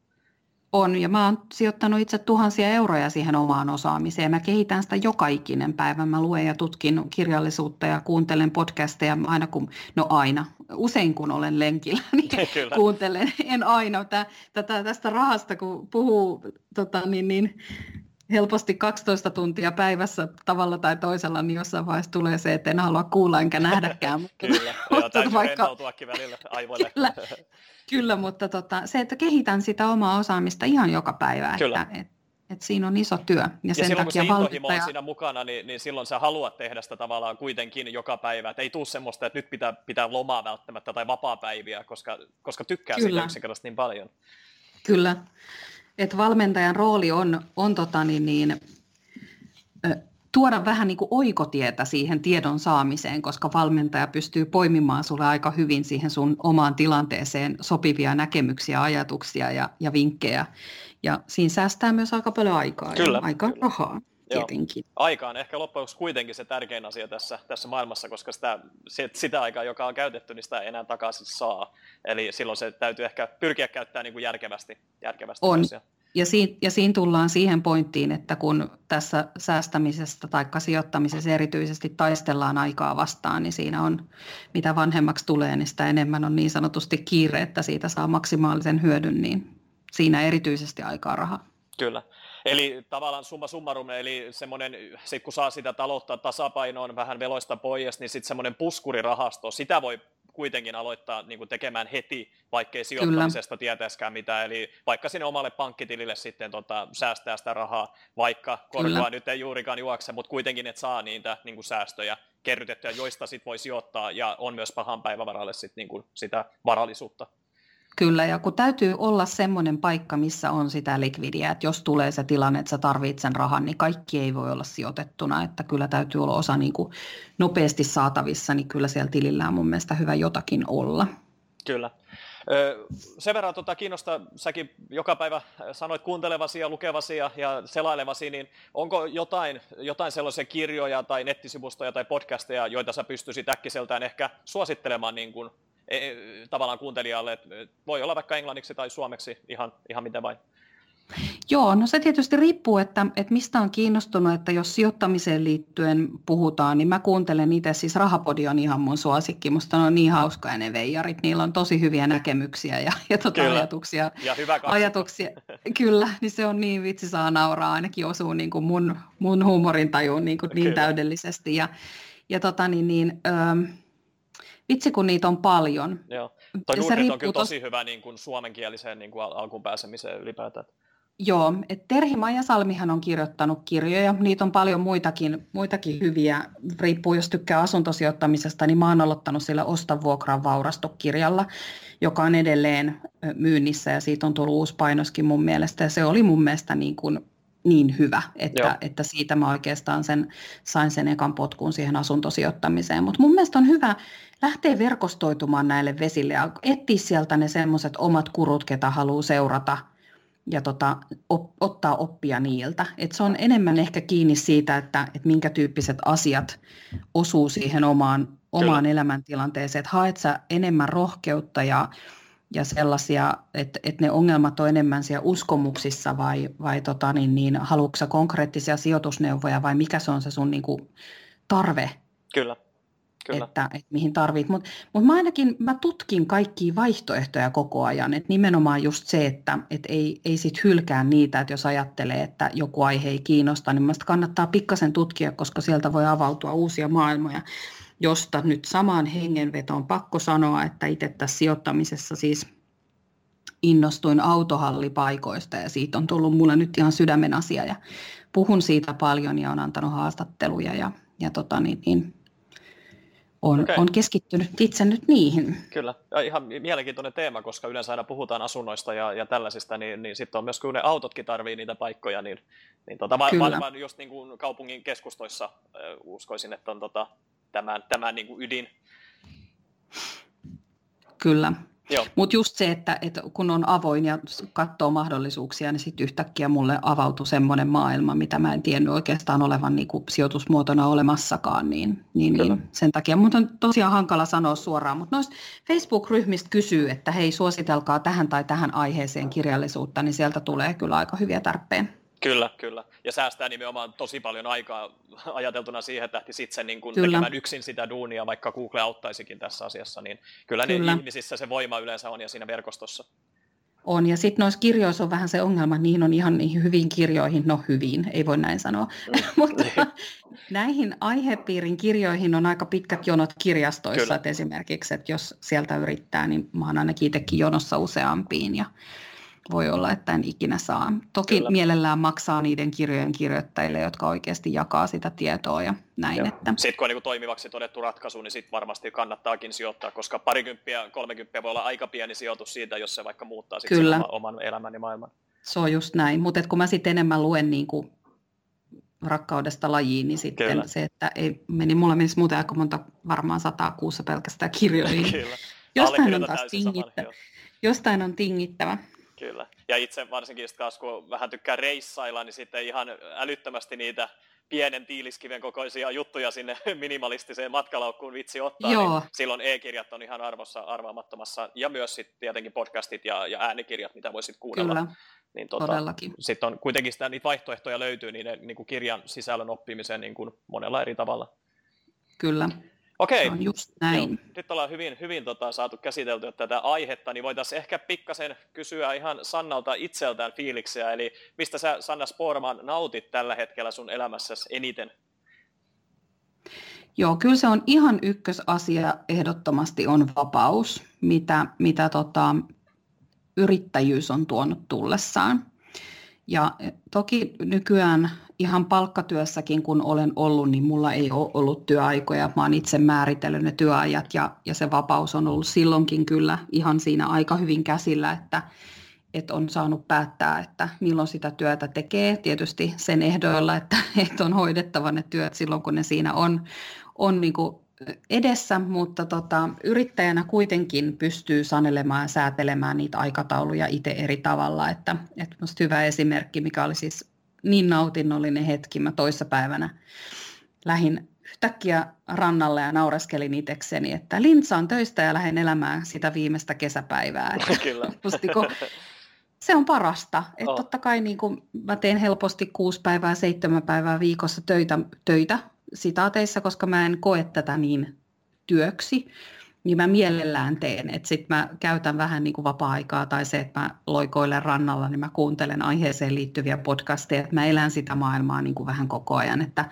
On, ja mä oon sijoittanut itse tuhansia euroja siihen omaan osaamiseen. Mä kehitän sitä joka ikinen päivä. Mä luen ja tutkin kirjallisuutta ja kuuntelen podcasteja aina kun, no aina, usein kun olen lenkillä, niin Kyllä. kuuntelen. En aina tätä, tästä rahasta, kun puhuu tota, niin, niin, helposti 12 tuntia päivässä tavalla tai toisella, niin jossain vaiheessa tulee se, että en halua kuulla enkä nähdäkään. Mutta, Kyllä, mutta joo, täytyy vaikka... välillä aivoille. Kyllä, Kyllä, mutta tota, se, että kehitän sitä omaa osaamista ihan joka päivä, Kyllä. että et, et siinä on iso työ. Ja, ja sen silloin takia kun se valmittaja... on siinä mukana, niin, niin silloin sä haluat tehdä sitä tavallaan kuitenkin joka päivä. Että ei tule semmoista, että nyt pitää, pitää lomaa välttämättä tai vapaa-päiviä, koska, koska tykkää Kyllä. siitä yksinkertaisesti niin paljon. Kyllä. Että valmentajan rooli on, on tota niin, niin, tuoda vähän niin kuin oikotietä siihen tiedon saamiseen, koska valmentaja pystyy poimimaan sulle aika hyvin siihen sun omaan tilanteeseen sopivia näkemyksiä, ajatuksia ja, ja vinkkejä. Ja siinä säästää myös aika paljon aikaa kyllä, ja kyllä. rahaa tietenkin. Joo. Aika on ehkä loppujen kuitenkin se tärkein asia tässä, tässä maailmassa, koska sitä, sitä aikaa, joka on käytetty, niin sitä ei enää takaisin saa. Eli silloin se täytyy ehkä pyrkiä käyttämään niin kuin järkevästi, järkevästi on. Ja siinä, ja siinä tullaan siihen pointtiin, että kun tässä säästämisestä tai sijoittamisessa erityisesti taistellaan aikaa vastaan, niin siinä on, mitä vanhemmaksi tulee, niin sitä enemmän on niin sanotusti kiire, että siitä saa maksimaalisen hyödyn, niin siinä erityisesti aikaa rahaa. Kyllä. Eli tavallaan summa summarum, eli semmoinen, sit kun saa sitä taloutta tasapainoon vähän veloista pois, niin sitten semmoinen puskurirahasto, sitä voi kuitenkin aloittaa niin kuin tekemään heti, vaikkei sijoittamisesta tietäisikään mitään, eli vaikka sinne omalle pankkitilille sitten tota, säästää sitä rahaa, vaikka korkoa nyt ei juurikaan juokse, mutta kuitenkin et saa niitä niin kuin säästöjä kerrytettyä, joista sitten voi sijoittaa, ja on myös pahan päivävaralle sit, niin kuin sitä varallisuutta. Kyllä, ja kun täytyy olla semmoinen paikka, missä on sitä likvidiä, että jos tulee se tilanne, että sä tarvitset sen rahan, niin kaikki ei voi olla sijoitettuna, että kyllä täytyy olla osa niin kuin nopeasti saatavissa, niin kyllä siellä tilillä on mun mielestä hyvä jotakin olla. Kyllä. Sen verran tota, kiinnostaa, säkin joka päivä sanoit kuuntelevasi ja lukevasi ja, ja selailevasi, niin onko jotain, jotain sellaisia kirjoja tai nettisivustoja tai podcasteja, joita sä pystyisit äkkiseltään ehkä suosittelemaan niin kuin E, e, tavallaan kuuntelijalle, että voi olla vaikka englanniksi tai suomeksi ihan, ihan miten vain. Joo, no se tietysti riippuu, että, että mistä on kiinnostunut, että jos sijoittamiseen liittyen puhutaan, niin mä kuuntelen itse, siis Rahapodi on ihan mun suosikki, musta on niin hauskoja ne veijarit, niillä on tosi hyviä näkemyksiä ja, ja tota ajatuksia. Ja hyvä ajatuksia. Kyllä, niin se on niin vitsi saa nauraa, ainakin osuu niin kuin mun, mun huumorintajuun niin, kuin niin täydellisesti. Ja, ja tota niin, niin öö, Vitsi kun niitä on paljon. Joo. Toi Nordnet on kyllä tosi tos... hyvä niin kuin suomenkieliseen niin kuin alkuun pääsemiseen ylipäätään. Joo, että Terhi Majasalmihan on kirjoittanut kirjoja, niitä on paljon muitakin, muitakin hyviä, riippuu jos tykkää asuntosijoittamisesta, niin mä oon aloittanut sillä Osta vuokran vaurastokirjalla, joka on edelleen myynnissä ja siitä on tullut uusi painoskin mun mielestä ja se oli mun mielestä niin kuin niin hyvä, että, että siitä mä oikeastaan sen, sain sen ekan potkun siihen asuntosijoittamiseen. Mutta mun mielestä on hyvä lähteä verkostoitumaan näille vesille ja etsiä sieltä ne semmoiset omat kurut, ketä haluaa seurata ja tota, op, ottaa oppia niiltä. Et se on enemmän ehkä kiinni siitä, että, että minkä tyyppiset asiat osuu siihen omaan, omaan elämäntilanteeseen. Että haet sä enemmän rohkeutta ja ja sellaisia, että, että ne ongelmat on enemmän siellä uskomuksissa vai, vai tota, niin, niin, haluatko konkreettisia sijoitusneuvoja vai mikä se on se sun niin kuin, tarve? Kyllä. Kyllä. Että, että mihin tarvit. Mutta mut mä ainakin mä tutkin kaikkia vaihtoehtoja koko ajan. Että nimenomaan just se, että et ei, ei sit hylkää niitä, että jos ajattelee, että joku aihe ei kiinnosta, niin kannattaa pikkasen tutkia, koska sieltä voi avautua uusia maailmoja josta nyt samaan hengenvetoon pakko sanoa, että itse tässä sijoittamisessa siis innostuin autohallipaikoista ja siitä on tullut mulle nyt ihan sydämen asia ja puhun siitä paljon ja on antanut haastatteluja ja, ja tota niin, niin on, okay. on keskittynyt itse nyt niihin. Kyllä, ja ihan mielenkiintoinen teema, koska yleensä aina puhutaan asunnoista ja, ja tällaisista, niin, niin sitten on myös, kun ne autotkin tarvii niitä paikkoja, niin, niin tota, varmaan just niin kuin kaupungin keskustoissa äh, uskoisin, että on tota, tämän, tämän niin kuin ydin. Kyllä. Mutta just se, että, että kun on avoin ja katsoo mahdollisuuksia, niin sitten yhtäkkiä mulle avautui semmoinen maailma, mitä mä en tiennyt oikeastaan olevan niin kuin sijoitusmuotona olemassakaan. Niin, niin, niin sen takia mun on tosiaan hankala sanoa suoraan, mutta noista Facebook-ryhmistä kysyy, että hei suositelkaa tähän tai tähän aiheeseen kirjallisuutta, niin sieltä tulee kyllä aika hyviä tarpeen. Kyllä, kyllä. Ja säästää nimenomaan tosi paljon aikaa ajateltuna siihen, että lähti sitten niin kun tekemään yksin sitä duunia, vaikka Google auttaisikin tässä asiassa, niin kyllä, kyllä. ne ihmisissä se voima yleensä on ja siinä verkostossa. On, ja sitten noissa kirjoissa on vähän se ongelma, niihin on ihan niihin hyviin kirjoihin, no hyvin, ei voi näin sanoa, mm. mutta näihin aihepiirin kirjoihin on aika pitkät jonot kirjastoissa, että esimerkiksi, että jos sieltä yrittää, niin mä oon ainakin itsekin jonossa useampiin, ja voi olla, että en ikinä saa. Toki Kyllä. mielellään maksaa niiden kirjojen kirjoittajille, jotka oikeasti jakaa sitä tietoa ja näin. Että... Sitten kun on niin toimivaksi todettu ratkaisu, niin sitten varmasti kannattaakin sijoittaa, koska parikymppiä, kolmekymppiä voi olla aika pieni sijoitus siitä, jos se vaikka muuttaa sitten Kyllä. oman elämän ja maailman. Se on just näin, mutta kun mä sitten enemmän luen niin kuin rakkaudesta lajiin, niin sitten Kyllä. se, että ei, meni, mulla menisi muuten aika monta, varmaan sataa kuussa pelkästään kirjoihin. Kyllä. Jostain on taas tingittävä. Jostain on tingittävä. Kyllä. Ja itse varsinkin taas, kun vähän tykkää reissailla, niin sitten ihan älyttömästi niitä pienen tiiliskiven kokoisia juttuja sinne minimalistiseen matkalaukkuun vitsi ottaa, Joo. niin silloin e-kirjat on ihan arvossa arvaamattomassa, ja myös sitten tietenkin podcastit ja, ja äänikirjat, mitä voisit kuunnella. Kyllä. Niin tota, Todellakin. Sitten on kuitenkin sitä, niitä vaihtoehtoja löytyy niiden niin kuin kirjan sisällön oppimiseen niin kuin monella eri tavalla. Kyllä. Okei. Se on just näin. Joo. Nyt ollaan hyvin, hyvin tota, saatu käsiteltyä tätä aihetta, niin voitaisiin ehkä pikkasen kysyä ihan Sannalta itseltään fiiliksiä, eli mistä sä Sanna Sporman nautit tällä hetkellä sun elämässäsi eniten? Joo, kyllä se on ihan ykkösasia ehdottomasti on vapaus, mitä, mitä tota, yrittäjyys on tuonut tullessaan. Ja toki nykyään ihan palkkatyössäkin, kun olen ollut, niin mulla ei ole ollut työaikoja. Mä oon itse määritellyt ne työajat ja, ja se vapaus on ollut silloinkin kyllä ihan siinä aika hyvin käsillä, että, että on saanut päättää, että milloin sitä työtä tekee. Tietysti sen ehdoilla, että, että on hoidettava ne työt silloin, kun ne siinä on, on niin kuin edessä, mutta tota, yrittäjänä kuitenkin pystyy sanelemaan ja säätelemään niitä aikatauluja itse eri tavalla. Että, että hyvä esimerkki, mikä oli siis niin nautinnollinen hetki, mä toissapäivänä lähin yhtäkkiä rannalle ja naureskelin itsekseni, että Lintsa on töistä ja lähden elämään sitä viimeistä kesäpäivää. Kyllä. se on parasta. Että oh. totta kai niin kuin mä teen helposti kuusi päivää, seitsemän päivää viikossa töitä, töitä sitaateissa, koska mä en koe tätä niin työksi, niin mä mielellään teen. Että sitten mä käytän vähän niin kuin vapaa-aikaa tai se, että mä loikoilen rannalla, niin mä kuuntelen aiheeseen liittyviä podcasteja, että mä elän sitä maailmaa niin kuin vähän koko ajan, että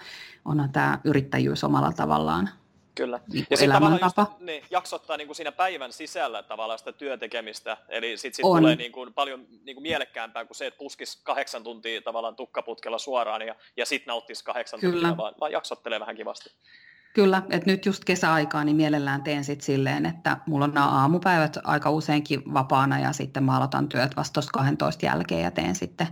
onhan tämä yrittäjyys omalla tavallaan Kyllä. Niin ja sitten tavallaan just, niin, jaksottaa niin kuin siinä päivän sisällä tavallaan sitä työtekemistä, eli sitten sit tulee niin kuin paljon niin kuin mielekkäämpää kuin se, että puskisi kahdeksan tuntia tavallaan tukkaputkella suoraan ja, ja sitten nauttisi kahdeksan Kyllä. tuntia, vaan, vaan jaksottelee vähän kivasti. Kyllä, että nyt just kesäaikaa niin mielellään teen sitten silleen, että mulla on nämä aamupäivät aika useinkin vapaana ja sitten mä aloitan työt vasta tuosta 12 jälkeen ja teen sitten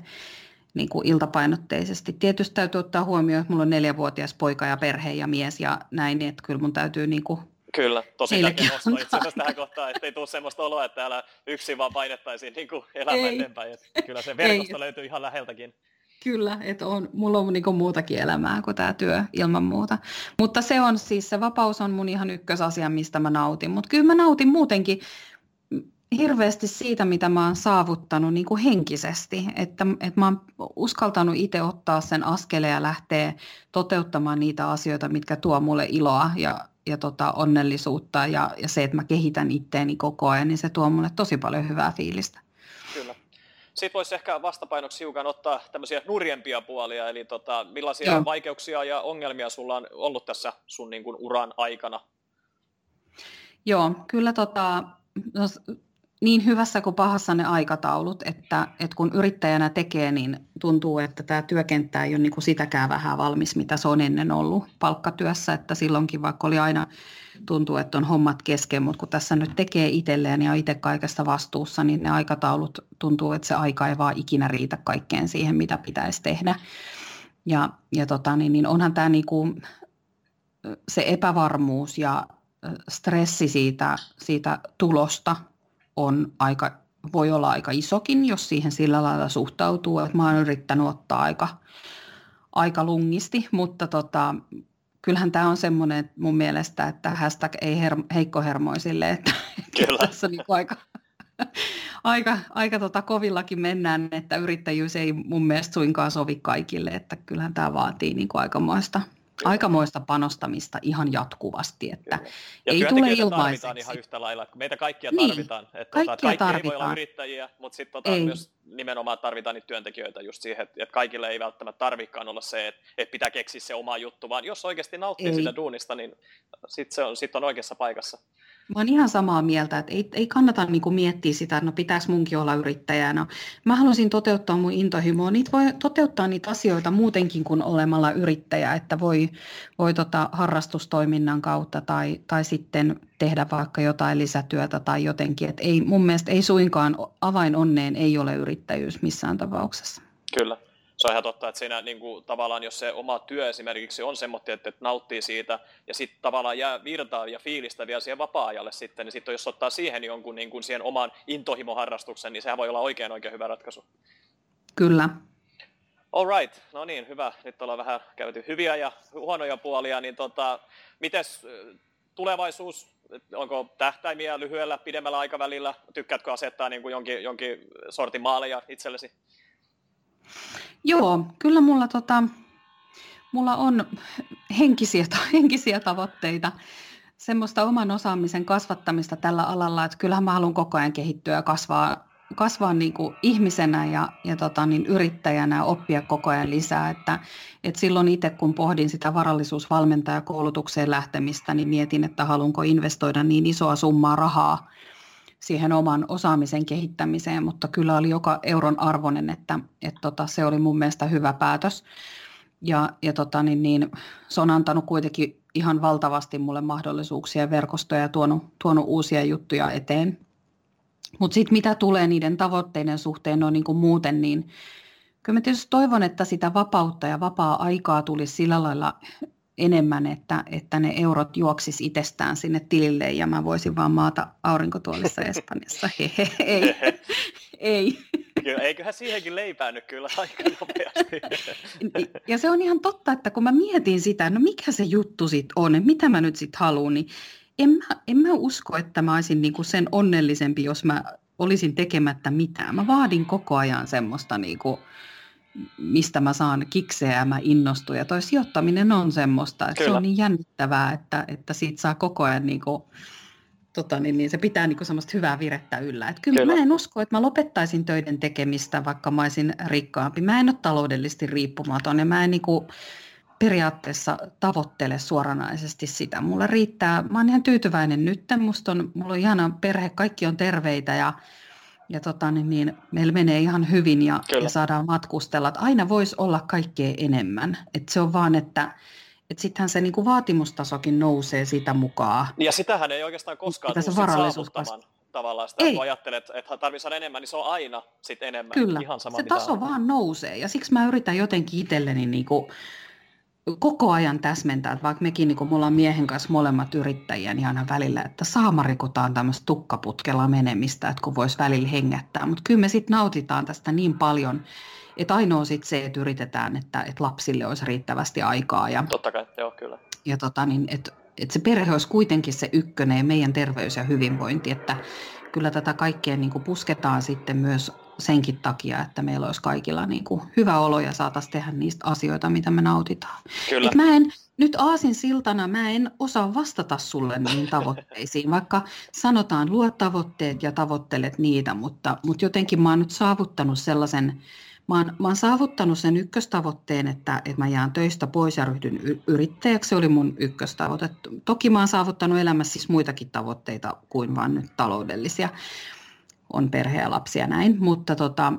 niin kuin iltapainotteisesti. Tietysti täytyy ottaa huomioon, että mulla on neljävuotias poika ja perhe ja mies ja näin, niin että kyllä mun täytyy niin kuin Kyllä, tosi tärkeä nosto itse asiassa tähän kohtaan, ettei tule sellaista oloa, että täällä yksin vaan painettaisiin niin kuin elämä eteenpäin. Että kyllä se verkosto Ei. löytyy ihan läheltäkin. Kyllä, että on, mulla on niin muutakin elämää kuin tämä työ ilman muuta. Mutta se on siis, se vapaus on mun ihan ykkösasia, mistä mä nautin. Mutta kyllä mä nautin muutenkin hirveästi siitä, mitä mä oon saavuttanut niin kuin henkisesti. Että, että mä oon uskaltanut itse ottaa sen askeleen ja lähteä toteuttamaan niitä asioita, mitkä tuo mulle iloa ja, ja tota, onnellisuutta. Ja, ja se, että mä kehitän itteeni koko ajan, niin se tuo mulle tosi paljon hyvää fiilistä. Sitten voisi ehkä vastapainoksi hiukan ottaa tämmöisiä nurjempia puolia, eli tota, millaisia Joo. vaikeuksia ja ongelmia sulla on ollut tässä sun niin kuin, uran aikana? Joo, kyllä tota, no, niin hyvässä kuin pahassa ne aikataulut, että, että kun yrittäjänä tekee, niin tuntuu, että tämä työkenttä ei ole niin kuin sitäkään vähän valmis, mitä se on ennen ollut palkkatyössä, että silloinkin vaikka oli aina tuntuu, että on hommat kesken, mutta kun tässä nyt tekee itselleen ja itse kaikesta vastuussa, niin ne aikataulut tuntuu, että se aika ei vaan ikinä riitä kaikkeen siihen, mitä pitäisi tehdä. Ja, ja tota, niin, niin onhan tämä niin kuin se epävarmuus ja stressi siitä, siitä tulosta on aika, voi olla aika isokin, jos siihen sillä lailla suhtautuu. Että mä oon yrittänyt ottaa aika, aika lungisti, mutta tota, kyllähän tämä on semmoinen mun mielestä, että hashtag ei her- heikkohermoisille, että, Kyllä. tässä niin aika, aika, aika tota kovillakin mennään, että yrittäjyys ei mun mielestä suinkaan sovi kaikille, että kyllähän tämä vaatii niin aikamoista aikamoista panostamista ihan jatkuvasti, että Kyllä. ja ei tule ilmaiseksi. tarvitaan ihan yhtä lailla, meitä kaikkia niin, tarvitaan. Että tota, kaikkia kaikki tarvitaan. ei voi olla yrittäjiä, mutta sitten tota, myös nimenomaan tarvitaan niitä työntekijöitä just siihen, että, että kaikille ei välttämättä tarvikaan olla se, että, että pitää keksiä se oma juttu, vaan jos oikeasti nauttii ei. sitä duunista, niin sitten se on, sit on oikeassa paikassa. Mä oon ihan samaa mieltä, että ei, ei kannata niinku miettiä sitä, että no pitäisi munkin olla yrittäjänä. Mä haluaisin toteuttaa mun intohimoa. Niitä voi toteuttaa niitä asioita muutenkin kuin olemalla yrittäjä, että voi, voi tota harrastustoiminnan kautta tai, tai sitten tehdä vaikka jotain lisätyötä tai jotenkin. Et ei, mun mielestä ei suinkaan avain onneen ei ole yrittäjyys missään tapauksessa. Kyllä se on ihan totta, että siinä niin kuin, tavallaan, jos se oma työ esimerkiksi on semmoinen, että, että nauttii siitä ja sitten tavallaan jää virtaa ja fiilistä vielä siihen vapaa-ajalle sitten, niin sitten jos ottaa siihen jonkun niin kuin siihen oman intohimoharrastuksen, niin sehän voi olla oikein oikein hyvä ratkaisu. Kyllä. All right, no niin, hyvä. Nyt ollaan vähän käyty hyviä ja huonoja puolia, niin tota, mites tulevaisuus, onko tähtäimiä lyhyellä, pidemmällä aikavälillä? Tykkäätkö asettaa niin kuin jonkin, jonkin sortin maaleja itsellesi? Joo, kyllä mulla, tota, mulla on henkisiä, henkisiä tavoitteita. semmoista oman osaamisen kasvattamista tällä alalla, että kyllähän mä haluan koko ajan kehittyä ja kasvaa, kasvaa niin kuin ihmisenä ja, ja tota, niin yrittäjänä ja oppia koko ajan lisää. Että, että silloin itse kun pohdin sitä varallisuusvalmentajakoulutukseen lähtemistä, niin mietin, että haluanko investoida niin isoa summaa rahaa siihen oman osaamisen kehittämiseen, mutta kyllä oli joka euron arvoinen, että, että tota, se oli mun mielestä hyvä päätös. Ja, ja tota, niin, niin, se on antanut kuitenkin ihan valtavasti mulle mahdollisuuksia ja verkostoja ja tuonut, tuonut uusia juttuja eteen. Mutta sitten mitä tulee niiden tavoitteiden suhteen no, niin kuin muuten, niin kyllä mä tietysti toivon, että sitä vapautta ja vapaa-aikaa tulisi sillä lailla enemmän, että, että ne eurot juoksis itsestään sinne tilille ja mä voisin vaan maata aurinkotuolissa Espanjassa. Hehe, ei, ei. Kyllä, eiköhän siihenkin leipäänny kyllä aika nopeasti. Ja se on ihan totta, että kun mä mietin sitä, no mikä se juttu sitten on, että mitä mä nyt sitten haluan, niin en mä, en mä usko, että mä olisin niinku sen onnellisempi, jos mä olisin tekemättä mitään. Mä vaadin koko ajan semmoista niinku, mistä mä saan kikseä ja mä innostun. Ja toi sijoittaminen on semmoista, että Kyllä. se on niin jännittävää, että, että siitä saa koko ajan niin kuin, tota, niin, niin se pitää niin kuin semmoista hyvää virettä yllä. Et kyllä, kyllä mä en usko, että mä lopettaisin töiden tekemistä, vaikka mä olisin rikkaampi. Mä en ole taloudellisesti riippumaton ja mä en niin kuin, periaatteessa tavoittele suoranaisesti sitä. Mulla riittää, mä oon ihan tyytyväinen nyt, musta on, mulla on ihana perhe, kaikki on terveitä ja ja tota, niin, niin, meillä menee ihan hyvin ja, ja saadaan matkustella. Että aina voisi olla kaikkea enemmän. Et se on vaan, että et sittenhän se niinku vaatimustasokin nousee sitä mukaan. Ja sitähän ei oikeastaan koskaan tule saavuttamaan tavallaan sitä, ei. kun ajattelet, että tarvitsisi enemmän, niin se on aina sit enemmän. Kyllä, Ihan sama, se taso on. vaan nousee ja siksi mä yritän jotenkin itselleni niinku, koko ajan täsmentää, että vaikka mekin, niin kun mulla on miehen kanssa molemmat yrittäjiä, niin aina välillä, että saamarikotaan tämmöistä tukkaputkella menemistä, että kun voisi välillä hengättää. Mutta kyllä me sitten nautitaan tästä niin paljon, että ainoa sitten se, että yritetään, että, että lapsille olisi riittävästi aikaa. Ja, Totta kai, joo, kyllä. Ja tota, niin, että, että se perhe olisi kuitenkin se ykkönen ja meidän terveys ja hyvinvointi, että kyllä tätä kaikkea niin kuin pusketaan sitten myös senkin takia, että meillä olisi kaikilla niin kuin hyvä olo ja saataisiin tehdä niistä asioita, mitä me nautitaan. Kyllä. Et mä en, nyt aasin siltana mä en osaa vastata sulle niihin tavoitteisiin, vaikka sanotaan luo tavoitteet ja tavoittelet niitä, mutta, mutta jotenkin mä oon nyt saavuttanut sellaisen, mä oon, mä oon saavuttanut sen ykköstavoitteen, että, että mä jään töistä pois ja ryhdyn yrittäjäksi, se oli mun ykköstavoite. Toki mä oon saavuttanut elämässä siis muitakin tavoitteita kuin vain nyt taloudellisia, on perhe ja lapsia näin, mutta, tota,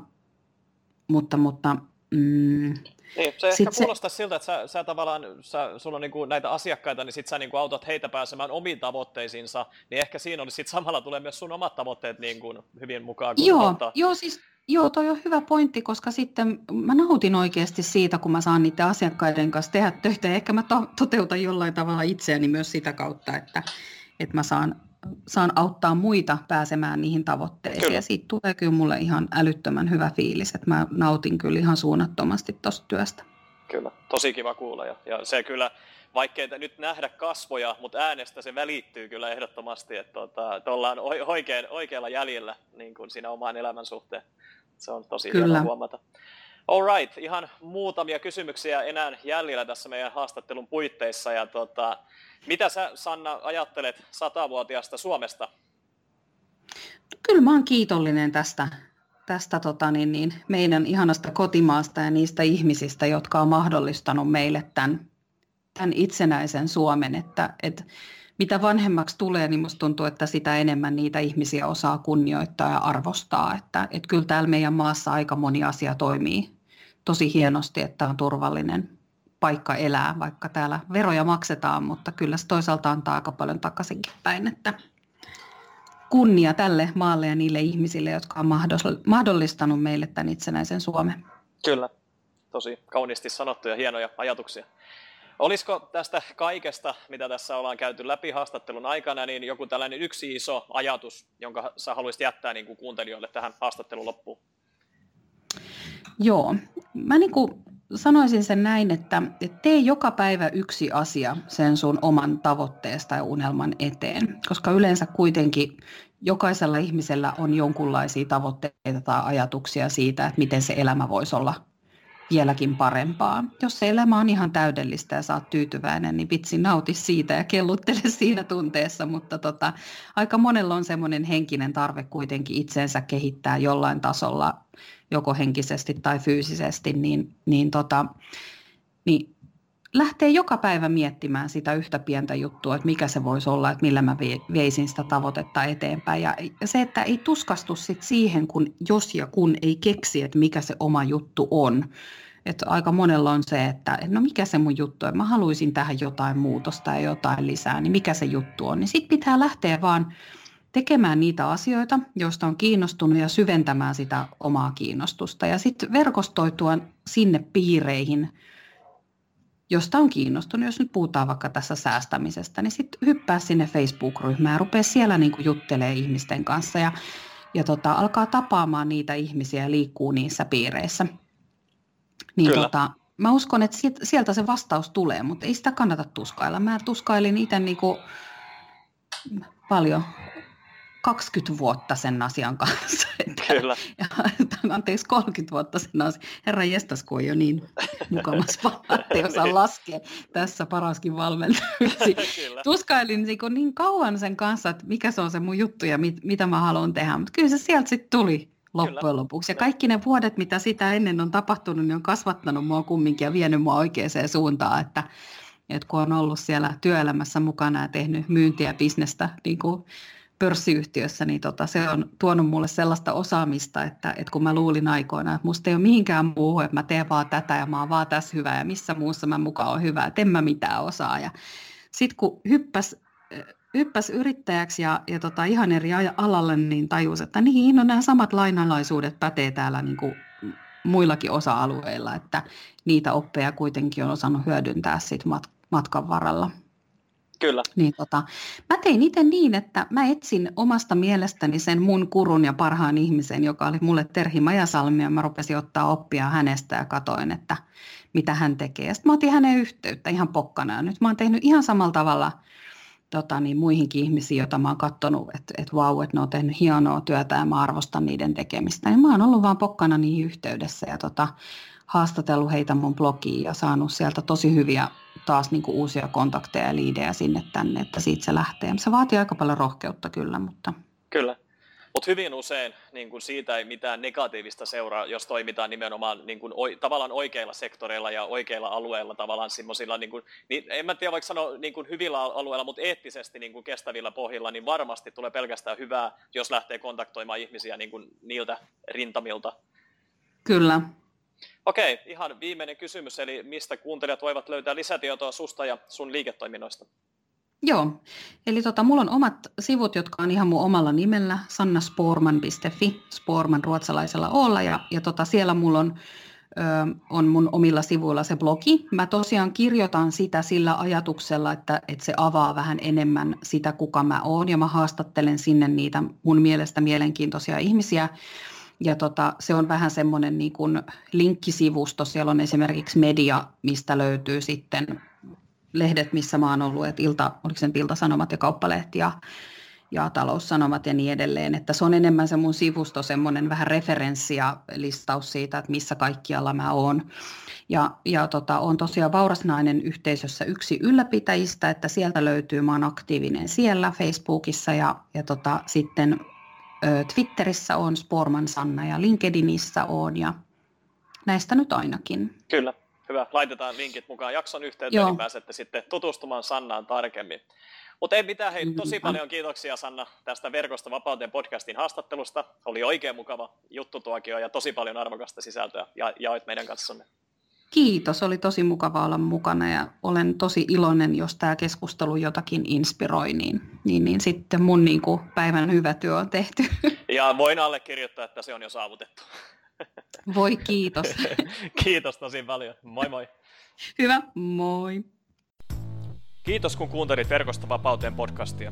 mutta, mutta mm, niin, se ehkä kuulostaa se... siltä, että sä, sä tavallaan, sä, sulla on niinku näitä asiakkaita, niin sit sä niinku autat heitä pääsemään omiin tavoitteisiinsa, niin ehkä siinä olisi sit samalla tulee myös sun omat tavoitteet niinku hyvin mukaan. Joo, joo, siis Joo, toi on hyvä pointti, koska sitten mä nautin oikeasti siitä, kun mä saan niiden asiakkaiden kanssa tehdä töitä. Ja ehkä mä to- toteutan jollain tavalla itseäni myös sitä kautta, että, että mä saan saan auttaa muita pääsemään niihin tavoitteisiin. Kyllä. Ja siitä tulee kyllä mulle ihan älyttömän hyvä fiilis, että mä nautin kyllä ihan suunnattomasti tuosta työstä. Kyllä, tosi kiva kuulla. Ja, ja se kyllä, vaikkei nyt nähdä kasvoja, mutta äänestä se välittyy kyllä ehdottomasti, että, tota, että ollaan oikein, oikealla jäljellä niin kuin siinä oman elämän suhteen. Se on tosi kyllä. hieno huomata. Alright, ihan muutamia kysymyksiä enää jäljellä tässä meidän haastattelun puitteissa. Ja tota, mitä sä, Sanna, ajattelet satavuotiaasta Suomesta? Kyllä mä oon kiitollinen tästä, tästä tota, niin, niin, meidän ihanasta kotimaasta ja niistä ihmisistä, jotka on mahdollistanut meille tämän, tämän itsenäisen Suomen. Että, että mitä vanhemmaksi tulee, niin musta tuntuu, että sitä enemmän niitä ihmisiä osaa kunnioittaa ja arvostaa. Että, että kyllä täällä meidän maassa aika moni asia toimii tosi hienosti, että on turvallinen paikka elää, vaikka täällä veroja maksetaan, mutta kyllä se toisaalta antaa aika paljon takaisinkin päin, että kunnia tälle maalle ja niille ihmisille, jotka on mahdollistanut meille tämän itsenäisen Suomen. Kyllä, tosi kauniisti sanottuja hienoja ajatuksia. Olisiko tästä kaikesta, mitä tässä ollaan käyty läpi haastattelun aikana, niin joku tällainen yksi iso ajatus, jonka sä haluaisit jättää niin kuin kuuntelijoille tähän haastattelun loppuun? Joo, mä niin kuin sanoisin sen näin, että tee joka päivä yksi asia sen sun oman tavoitteesta ja unelman eteen, koska yleensä kuitenkin jokaisella ihmisellä on jonkunlaisia tavoitteita tai ajatuksia siitä, että miten se elämä voisi olla vieläkin parempaa. Jos se elämä on ihan täydellistä ja saat tyytyväinen, niin vitsi nauti siitä ja kelluttele siinä tunteessa, mutta tota, aika monella on semmoinen henkinen tarve kuitenkin itseensä kehittää jollain tasolla, joko henkisesti tai fyysisesti, niin, niin, tota, niin lähtee joka päivä miettimään sitä yhtä pientä juttua, että mikä se voisi olla, että millä mä veisin sitä tavoitetta eteenpäin. Ja se, että ei tuskastu sit siihen, kun jos ja kun ei keksi, että mikä se oma juttu on. Että aika monella on se, että no mikä se mun juttu on, mä haluaisin tähän jotain muutosta ja jotain lisää, niin mikä se juttu on. Niin sitten pitää lähteä vaan tekemään niitä asioita, joista on kiinnostunut ja syventämään sitä omaa kiinnostusta. Ja sitten verkostoitua sinne piireihin, josta on kiinnostunut, jos nyt puhutaan vaikka tässä säästämisestä, niin sitten hyppää sinne Facebook-ryhmään ja rupea siellä niin juttelemaan ihmisten kanssa ja, ja tota, alkaa tapaamaan niitä ihmisiä ja liikkuu niissä piireissä. Niin tota, mä uskon, että sieltä se vastaus tulee, mutta ei sitä kannata tuskailla. Mä tuskailin itse niin paljon 20 vuotta sen asian kanssa. Että, Kyllä. Ja, anteeksi, 30 vuotta sen asian. Herra jestas, kun on jo niin mukamas että osaa niin. laskea tässä paraskin valmentajaksi. Tuskailin niin, niin kauan sen kanssa, että mikä se on se mun juttu ja mit, mitä mä haluan tehdä. Mutta kyllä se sieltä sitten tuli loppujen kyllä. lopuksi. Ja kaikki ne vuodet, mitä sitä ennen on tapahtunut, niin on kasvattanut mua kumminkin ja vienyt mua oikeaan suuntaan, että että kun on ollut siellä työelämässä mukana ja tehnyt myyntiä ja bisnestä niin kuin pörssiyhtiössä, niin tota, se on tuonut mulle sellaista osaamista, että, että kun mä luulin aikoina, että musta ei ole mihinkään muuhun, että mä teen vaan tätä ja mä oon vaan tässä hyvä ja missä muussa mä mukaan on hyvä, että en mä mitään osaa. Ja sitten kun hyppäs, hyppäs yrittäjäksi ja, ja tota, ihan eri alalle, niin tajus, että niin, no nämä samat lainalaisuudet pätee täällä niin kuin muillakin osa-alueilla, että niitä oppeja kuitenkin on osannut hyödyntää sit matkan varrella. Kyllä. Niin tota, mä tein itse niin, että mä etsin omasta mielestäni sen mun kurun ja parhaan ihmisen, joka oli mulle Terhi Majasalmi, ja mä rupesin ottaa oppia hänestä ja katoin, että mitä hän tekee. Sitten mä otin hänen yhteyttä ihan pokkana, ja nyt mä oon tehnyt ihan samalla tavalla tota, niin muihinkin ihmisiin, joita mä oon katsonut, että et vau, että ne on tehnyt hienoa työtä ja mä arvostan niiden tekemistä. Ja mä oon ollut vaan pokkana niihin yhteydessä ja tota, haastatellut heitä mun blogiin ja saanut sieltä tosi hyviä taas niin kuin uusia kontakteja ja liidejä sinne tänne, että siitä se lähtee. Se vaatii aika paljon rohkeutta kyllä, mutta... Kyllä. Mutta hyvin usein niin kun siitä ei mitään negatiivista seuraa, jos toimitaan nimenomaan niin kun, o, tavallaan oikeilla sektoreilla ja oikeilla alueilla tavallaan semmoisilla, niin niin, en mä tiedä vaikka sanoa niin kun hyvillä alueilla, mutta eettisesti niin kun kestävillä pohjilla, niin varmasti tulee pelkästään hyvää, jos lähtee kontaktoimaan ihmisiä niin kun, niiltä rintamilta. Kyllä, Okei, ihan viimeinen kysymys, eli mistä kuuntelijat voivat löytää lisätietoa susta ja sun liiketoiminnoista? Joo, eli tota, mulla on omat sivut, jotka on ihan mun omalla nimellä, sannasporman.fi, Sporman ruotsalaisella olla, ja, ja tota, siellä mulla on, ö, on mun omilla sivuilla se blogi. Mä tosiaan kirjoitan sitä sillä ajatuksella, että, että se avaa vähän enemmän sitä, kuka mä oon, ja mä haastattelen sinne niitä mun mielestä mielenkiintoisia ihmisiä, ja tota, se on vähän semmoinen niin kuin linkkisivusto. Siellä on esimerkiksi media, mistä löytyy sitten lehdet, missä mä oon ollut, että ilta, oliko se iltasanomat ja kauppalehti ja, ja taloussanomat ja niin edelleen. Että se on enemmän se mun sivusto, semmoinen vähän referenssi ja listaus siitä, että missä kaikkialla mä oon. Ja, ja tota, on tosiaan Vaurasnainen yhteisössä yksi ylläpitäjistä, että sieltä löytyy, mä oon aktiivinen siellä Facebookissa ja, ja tota, sitten Twitterissä on Sporman Sanna ja LinkedInissä on ja näistä nyt ainakin. Kyllä, hyvä. Laitetaan linkit mukaan jakson yhteyteen, niin pääsette sitten tutustumaan Sannaan tarkemmin. Mutta ei mitään, hei, tosi paljon kiitoksia Sanna tästä Verkosta vapauteen podcastin haastattelusta. Oli oikein mukava juttu tuokio ja tosi paljon arvokasta sisältöä ja jaoit meidän kanssamme. Kiitos, oli tosi mukava olla mukana ja olen tosi iloinen, jos tämä keskustelu jotakin inspiroi, niin, niin, niin sitten mun niin kuin, päivän hyvä työ on tehty. Ja voin allekirjoittaa, että se on jo saavutettu. Voi kiitos. kiitos tosi paljon. Moi moi. Hyvä, moi. Kiitos kun kuuntelit Verkosta vapauteen podcastia.